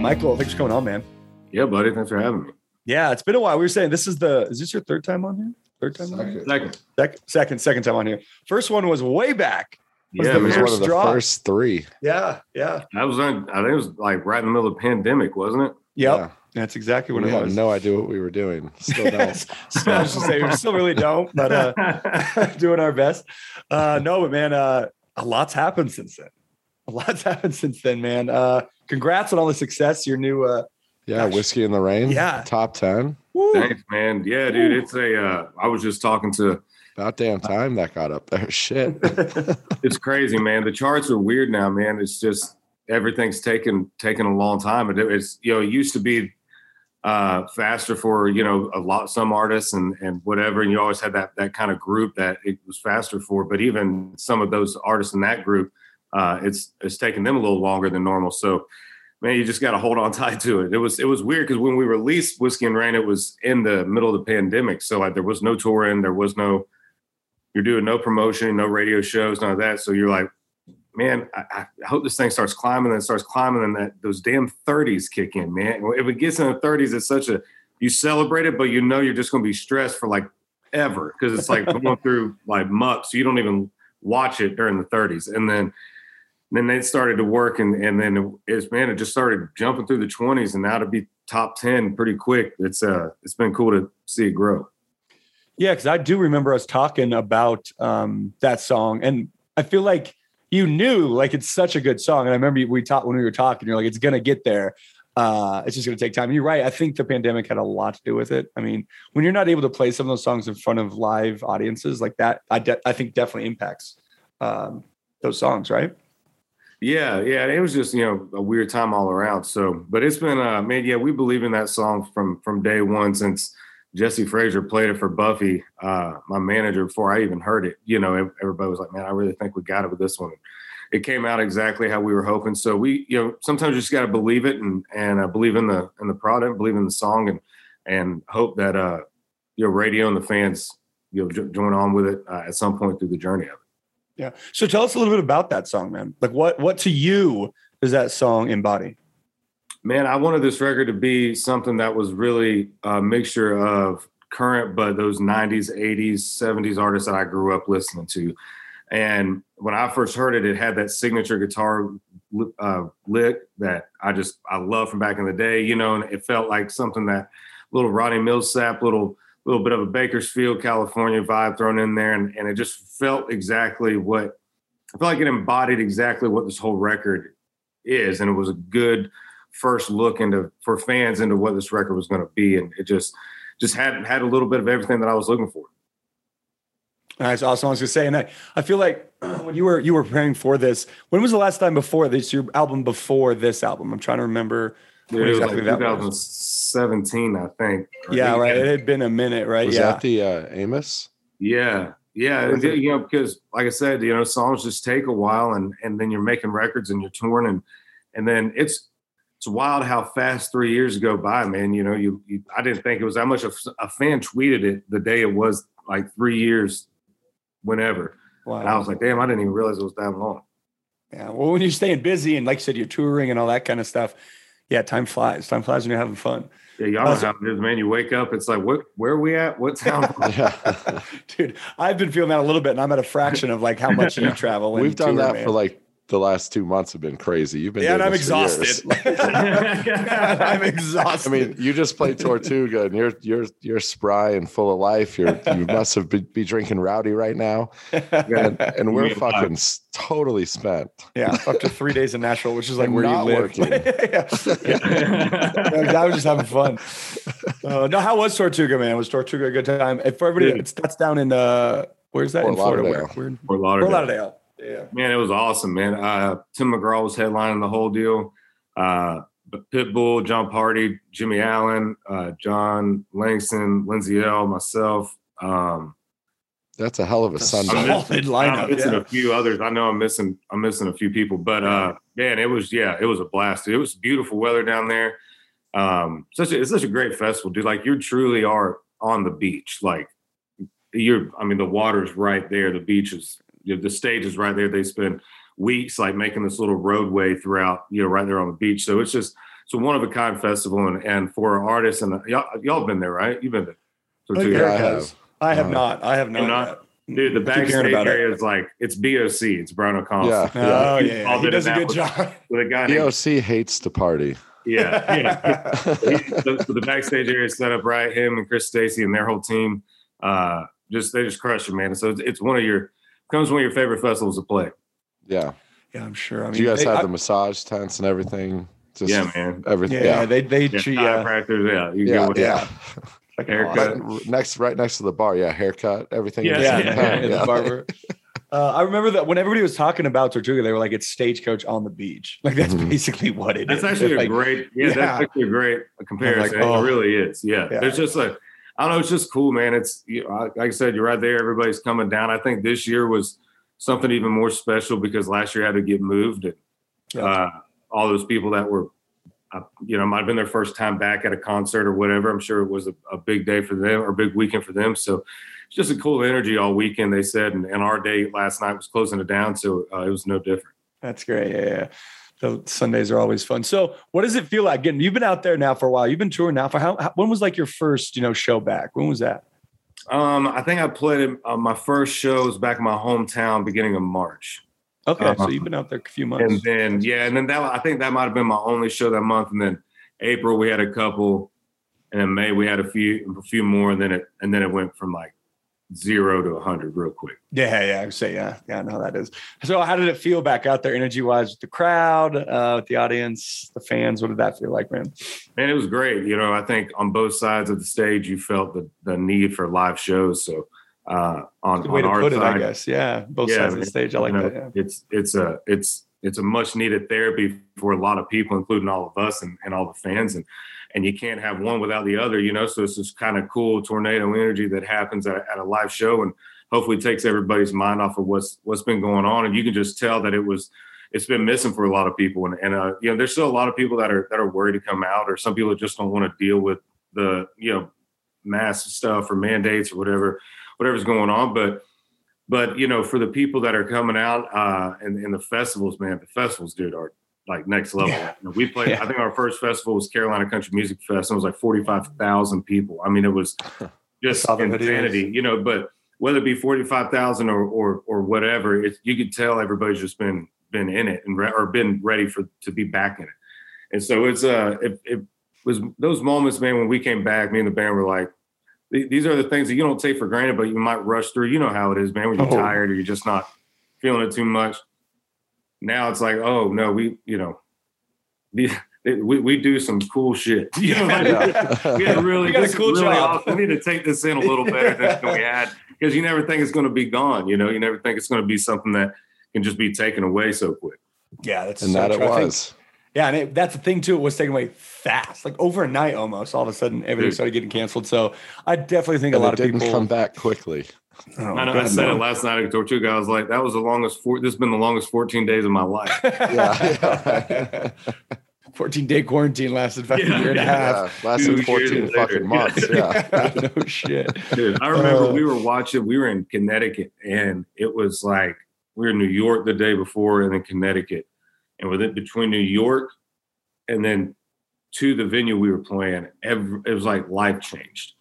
Michael, thanks for coming on, man. Yeah, buddy. Thanks for having me. Yeah, it's been a while. We were saying this is the, is this your third time on here? Third time on here? Second. Sec- second, second time on here. First one was way back. Was Yeah, the It was one of the draw. first three. Yeah, yeah. I was on. I think it was like right in the middle of the pandemic, wasn't it? Yep. Yeah. That's exactly what we it had was. no idea what we were doing. Still [laughs] don't. so I was just saying, we still really don't, but uh, [laughs] [laughs] doing our best. Uh, no, but man, uh, a lot's happened since then. A lot's happened since then, man. Uh, congrats on all the success. Your new, uh, Yeah, whiskey in the rain. Yeah. top ten. woo. Thanks, man. Yeah, dude. It's a. Uh, I was just talking to. About damn time that got up there. [laughs] Shit. [laughs] It's crazy, man. The charts are weird now, man. It's just everything's taken taken a long time. It- It's you know, it used to be uh, faster for you know a lot some artists and and whatever, and you always had that that kind of group that it was faster for. But even some of those artists in that group, uh, it's it's taking them a little longer than normal. So man, you just got to hold on [laughs] tight to it. It was it was weird because when we released Whiskey and Rain, it was in the middle of the pandemic, so like there was no touring, there was no you're doing no promotion, no radio shows, none of that. So you're like, man, I, I hope this thing starts climbing and starts climbing, and that those damn 30s kick in, man. If it gets in the 30s, it's such a you celebrate it, but you know you're just going to be stressed for like ever because it's like [laughs] going through like muck, so you don't even watch it during the 30s, and then then they started to work, and and then it's man, it just started jumping through the 20s, and now to be top 10 pretty quick. It's uh, it's been cool to see it grow. Yeah, because I do remember us talking about um, that song, and I feel like you knew like it's such a good song. And I remember we talked when we were talking, you're like, it's gonna get there. Uh, it's just gonna take time. You're right. I think the pandemic had a lot to do with it. I mean, when you're not able to play some of those songs in front of live audiences like that, I de- I think definitely impacts um, those songs, right? Yeah, yeah, it was just you know a weird time all around. So, but it's been uh man, yeah, we believe in that song from from day one since Jesse Frasure played it for Buffy, uh, my manager, before I even heard it. You know, everybody was like, "Man, I really think we got it with this one." It came out exactly how we were hoping. So we, you know, sometimes you just got to believe it and and uh, believe in the in the product, believe in the song, and and hope that uh, your radio and the fans, you know, join on with it uh, at some point through the journey of. Yeah. So tell us a little bit about that song, man. Like, what what to you does that song embody? Man, I wanted this record to be something that was really a mixture of current, but those 90s, 80s, 70s artists that I grew up listening to. And when I first heard it, it had that signature guitar uh, lick that I just I love from back in the day, you know, and it felt like something that little Ronnie Milsap, little little bit of a Bakersfield, California vibe thrown in there, and, and it just felt exactly what I feel like it embodied exactly what this whole record is, and it was a good first look into for fans into what this record was going to be, and it just just had had a little bit of everything that I was looking for. That's awesome. I was to say, and I, I feel like [clears throat] when you were you were preparing for this, when was the last time before this your album before this album? I'm trying to remember. Yeah, it exactly was like 2017, I think. Yeah, right. It had been a minute, right? Was yeah. that the uh, Amos? Yeah, yeah. you know, because like I said, you know, songs just take a while, and and then you're making records and you're touring, and and then it's it's wild how fast three years go by, man. You know, you, you I didn't think it was that much. A, a, fan tweeted it the day it was like three years, whenever. Wow. And I was like, damn, I didn't even realize it was that long. Yeah. Well, when you're staying busy and like you said, you're touring and all that kind of stuff. Yeah, time flies. Time flies when you're having fun. Yeah, y'all know how it is, man. You wake up, it's like, what? Where are we at? What [laughs] town? [laughs] Dude, I've been feeling that a little bit, and I'm at a fraction of like how much [laughs] you travel. We've done tour, that man. for like the last two months have been crazy. You've been yeah, and I'm this for exhausted. [laughs] I'm exhausted. I mean, you just played Tortuga, and you're you're you're spry and full of life. You're you must have be, be drinking rowdy right now, and, and we're fucking s- totally spent. yeah, up to three days in Nashville, which is like And where not you live. working. [laughs] yeah. Yeah, I was just having fun. Uh, no, how was Tortuga, man? Was Tortuga a good time? If for everybody, Yeah. it's that's down in uh, where's that Fort in Florida? Where? Lauderdale. Where in Fort Fort Lauderdale. Lauderdale. Yeah. Man, it was awesome, man. Uh, Tim McGraw was headlining the whole deal. Uh, Pitbull, Jon Pardi, Jimmy Allen, uh, Jon Langston, Lindsay Ell, myself. Um, That's a hell of a That's Sunday. solid I'm missing, lineup, I'm missing yeah. a few others. I know I'm missing. I'm missing a few people, but uh, man, it was yeah, it was a blast. It was beautiful weather down there. Um, such a, it's such a great festival, dude. Like you truly are on the beach. Like you're. I mean, the water's right there. The beach is. You know, the stage is right there. They spend weeks like making this little roadway throughout. You know, right there on the beach. So it's just it's a one of a kind festival, and and for artists and y'all y'all been there, right? You've been there. So Oh, too. yeah, Yeah, I have. I have Uh, not. I have not. Not? Dude, the I keep hearing backstage area is like it's BOC. It's Brian O'Connell. Yeah, Oh yeah. yeah, yeah. All he does a good job. With a guy named hates to party. Yeah, yeah. [laughs] the, the backstage area is set up right. Him and Chris Stacey and their whole team, uh, just they just crush it, man. So it's, it's one of your becomes one of your favorite festivals to play. Yeah. Yeah, I'm sure. I mean, Do you guys they- have I- the massage tents and everything? Just yeah, man. everything. yeah, Yeah. they they Yeah, treat yeah. chiropractors, yeah. You Yeah, go with yeah. Like [laughs] Haircut. Right next, right next to the bar. Yeah, haircut, everything. Yeah, in the Yeah, yeah, the barber. [laughs] Uh, I remember that when everybody was talking about Tortuga, they were like, "It's stagecoach on the beach." Like that's basically what it That's is. actually It's a like- great, yeah, yeah. that's actually a great comparison. Like, oh. It really is. Yeah. Yeah. There's just a, I don't know, it's just cool, man. It's, you know, like I said, you're right there. Everybody's coming down. I think this year was something even more special because last year had to get moved. And uh, all those people that were, uh, you know, might have been their first time back at a concert or whatever. I'm sure it was a, a big day for them or a big weekend for them. So it's just a cool energy all weekend, they said. And, and our day last night was closing it down. So uh, it was no different. That's great. Yeah, yeah. The Sundays are always fun. So, what does it feel like? Again, you've been out there now for a while. You've been touring now for how? how when was like your first, you know, show back? When was that? Um, I think I played uh, my first shows back in my hometown beginning of March. Okay, Uh, so you've been out there a few months. And then yeah, and then that I think that might have been my only show that month. And then April we had a couple, and then May we had a few a few more, and then it and then it went from like zero to a hundred real quick. Yeah, yeah, I would say yeah, yeah, I know that is. So, how did it feel back out there, energy wise, with the crowd, uh, with the audience, the fans? What did that feel like, man? And it was great. You know, I think on both sides of the stage you felt the the need for live shows. So uh on, Good way on to put it, I guess. Yeah, both Yeah, sides of the stage. I like know, that. Yeah. It's it's a it's it's a much needed therapy for a lot of people, including all of us and, and all the fans. And and you can't have one without the other, you know. So it's this kind of cool tornado energy that happens at, at a live show and hopefully takes everybody's mind off of what's what's been going on. And you can just tell that it was it's been missing for a lot of people. And and uh, you know, there's still a lot of people that are that are worried to come out, or some people just don't want to deal with the you know mass stuff or mandates or whatever whatever's going on. But but you know, for the people that are coming out uh and, and the festivals, man, the festivals, dude, are like next level. Yeah. You know, we played, Yeah. I think our first festival was Carolina Country Music Fest, and it was like 45,000 people. I mean, it was just saw the videos. insanity, you know, but whether it be 45,000 or, or, or whatever, it's, you could tell everybody's just been, been in it and, re- or been ready for, to be back in it. And so it's, uh, it, it was those moments, man, when we came back, me and the band were like, these are the things that you don't take for granted, but you might rush through. You know how it is, man, when you're Oh. tired or you're just not feeling it too much. Now it's like, oh no, we, you know, we, we do some cool shit. [laughs] You know, like, Yeah. we had really, You got a this cool really job. awesome. We need to take this in a little better than [laughs] we had because you never think it's going to be gone. You know, you never think it's going to be something that can just be taken away so quick. Yeah, that's and so that it true. I think- was. Yeah, and it, that's the thing too. It was taken away fast, like overnight almost. All of a sudden, everything Dude. started getting canceled. So I definitely think And a lot it of didn't people come back quickly. Oh, I know. I said no. it last night I at Tortuga. I was like, that was the longest. Four, this has been the longest 14 days of my life. [laughs] Yeah. 14 day quarantine lasted about Yeah, a year and a yeah. half. Lasted Two 14 fucking months. Yeah. [laughs] no shit. Dude, I remember Uh, we were watching, we were in Connecticut, and it was like we were in New York the day before and then Connecticut. And within between New York and then to the venue we were playing, every, it was like life changed.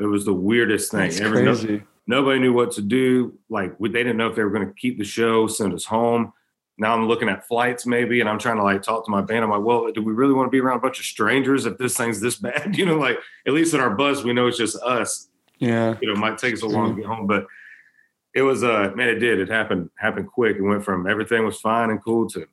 It was the weirdest thing. That's Every- no- crazy. Nobody knew what to do. Like we, they didn't know if they were going to keep the show, send us home. Now I'm looking at flights maybe, and I'm trying to like talk to my band. I'm like, well, do we really want to be around a bunch of strangers if this thing's this [laughs] bad? You know, like at least in our bus, we know it's just us. Yeah. You know, it might take us a long to get home, but it was uh man, it did. It happened happened quick. It went from everything was fine and cool to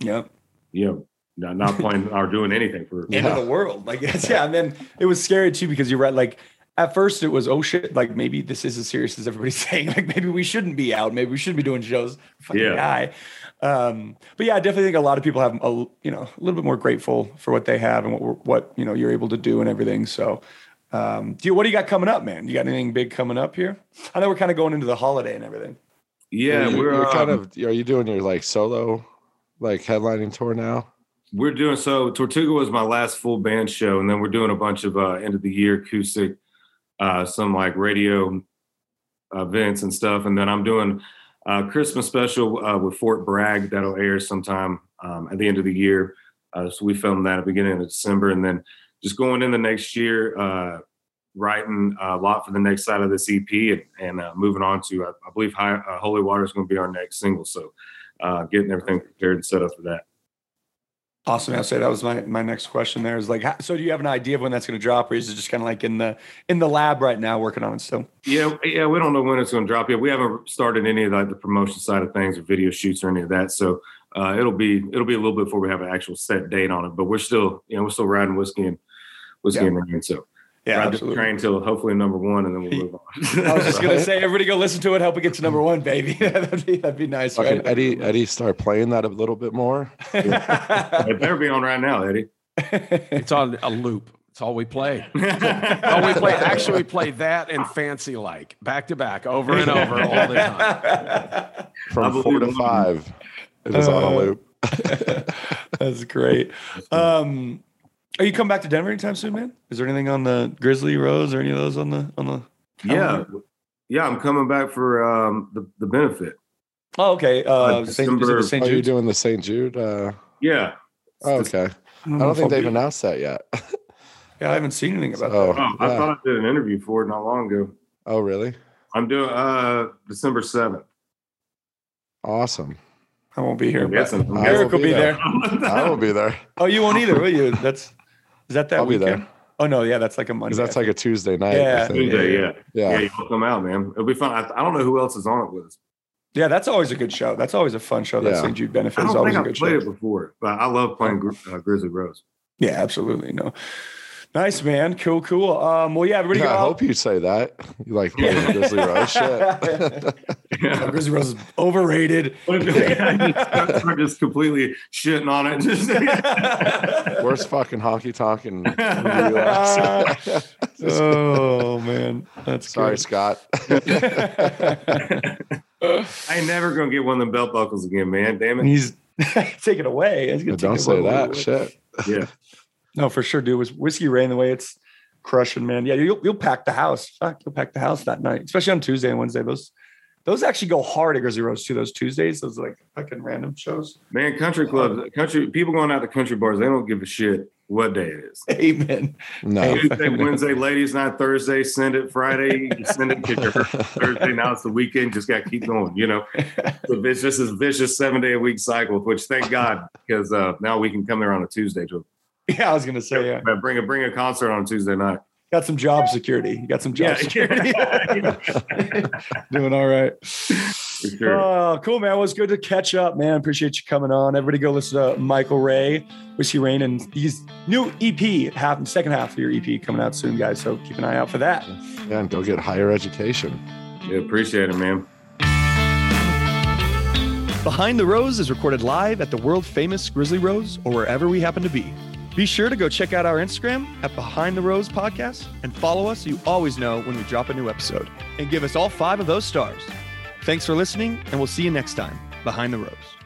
Yep. you know not, not playing [laughs] or doing anything for End of the world. Like it's, yeah. And then it was scary too because you're right. Like at first it was, oh shit, like maybe this is as serious as everybody's [laughs] saying. Like maybe we shouldn't be out. Maybe we shouldn't be doing shows. Fucking Yeah. guy. Um, but yeah, I definitely think a lot of people have a you know a little bit more grateful for what they have and what what you know you're able to do and everything. So um, do you, what do you got coming up, man? You got anything big coming up here? I know we're kind of going into the holiday and everything. Yeah, You're- we're you're kind um, of. Are you doing your like solo, like headlining tour now? We're doing so. Tortuga was my last full band show, and then we're doing a bunch of uh, end of the year acoustic, uh, some like radio events and stuff, and then I'm doing a Christmas special uh, with Fort Bragg that'll air sometime um, at the end of the year. Uh, so we filmed that at the beginning of December, and then just going in the next year, uh, writing a lot for the next side of this EP, and, and uh, moving on to I, I believe High, uh, Holy Water is going to be our next single. So getting everything prepared and set up for that. Awesome. I'll say that was my, my next question there is like, how, so do you have an idea of when that's going to drop or is it just kind of like in the, in the lab right now working on it still? Yeah, yeah, we don't know when it's going to drop yet. We haven't started any of like the promotion side of things or video shoots or any of that. So uh, it'll be it'll be a little bit before we have an actual set date on it. But we're still you know we're still riding whiskey and whiskey Yeah. and rain. So Yeah, ride the absolutely. train till hopefully number one, and then we'll move on. [laughs] I was just gonna [laughs] say, everybody go listen to it. Help it get to number one, baby. [laughs] that'd be that'd be nice, Fucking right? Eddie, Eddie, start playing that a little bit more. it better be on right now, Eddie. It's on a loop. It's all we play. oh, we play. Actually, we play that and fancy like back to back, over and over all the time. From four to five, it is on a Uh, loop. That's great. Um, are you coming back to Denver anytime soon, man? Is there anything on the Grizzly Rose or any of those on the on the? Yeah, calendar? yeah, I'm coming back for um, the the benefit. Oh, okay. Uh, Uh, Saint, is December- Are you doing the St. Jude? Uh, Yeah. oh, okay. I don't if think I'll they've be- announced that yet. Yeah, I haven't seen anything about Oh, that. Oh, I yeah. thought I did an interview for it not long ago. Oh, really? I'm doing uh December seventh. Awesome. I won't be here. Yes, but I'm- I Eric will will be be there. there. I will be there [laughs] Oh, you won't either, will you? That's is that that I'll be weekend? there. Oh no, yeah, that's like a Monday. because that's like a Tuesday night. Yeah. Tuesday, yeah. Yeah. Yeah, you'll come out, man. It'll be fun. I, I don't know who else is on it with us. yeah, that's always a good show. That's always a fun show. That Yeah. St. Jude benefit I is don't always think a I've good played it before, but I love playing uh, Grizzly Rose. Yeah, absolutely. No, nice man. Cool, cool. Um, well, yeah, everybody Yeah, go I out. hope you say that. You like playing Grizzly Rose shit. [laughs] Yeah, Grizzly Rose is overrated. [laughs] We're just completely shitting on it. Just- [laughs] Worst fucking honky tonk in the US. oh man, that's Sorry, great. Scott. I ain't never gonna get one of them belt buckles again, man. Damn it. He's take it away. He's gonna take Don't it say away. that shit. Yeah. No, for sure, dude. Was whiskey rain the way it's crushing, man? Yeah, you'll you'll pack the house. Fuck, you'll pack the house that night, especially on Tuesday and Wednesday. Those those actually go hard at Grizzly Rose too. Those Tuesdays, those like fucking random shows. Man, country clubs, country people going out to country bars, they don't give a shit what day it is. Amen. No. Tuesday, [laughs] Wednesday, ladies' night, Thursday, send it Friday, send it because you're [laughs] Thursday. Now it's the weekend, just got to keep going, you know. So it's just this vicious seven day a week cycle, which thank God, because uh, now we can come there on a Tuesday to Yeah, I was gonna say, yeah, bring a bring a concert on Tuesday night. got some job security. You got some job Yeah. security. [laughs] Doing all right. Sure. Oh, cool, man. Well, it's good to catch up, man. Appreciate you coming on. Everybody go listen to Michael Ray, Whiskey Rain, and his new EP, half second half of your EP coming out soon, guys. So keep an eye out for that. Yeah, and go get higher education. Yeah, appreciate it, man. Behind the Rose is recorded live at the world famous Grizzly Rose or wherever we happen to be. Be sure to go check out our Instagram at Behind the Rose Podcast and follow us so you always know when we drop a new episode. And give us all five of those stars. Thanks for listening, and we'll see you next time. Behind the Rose.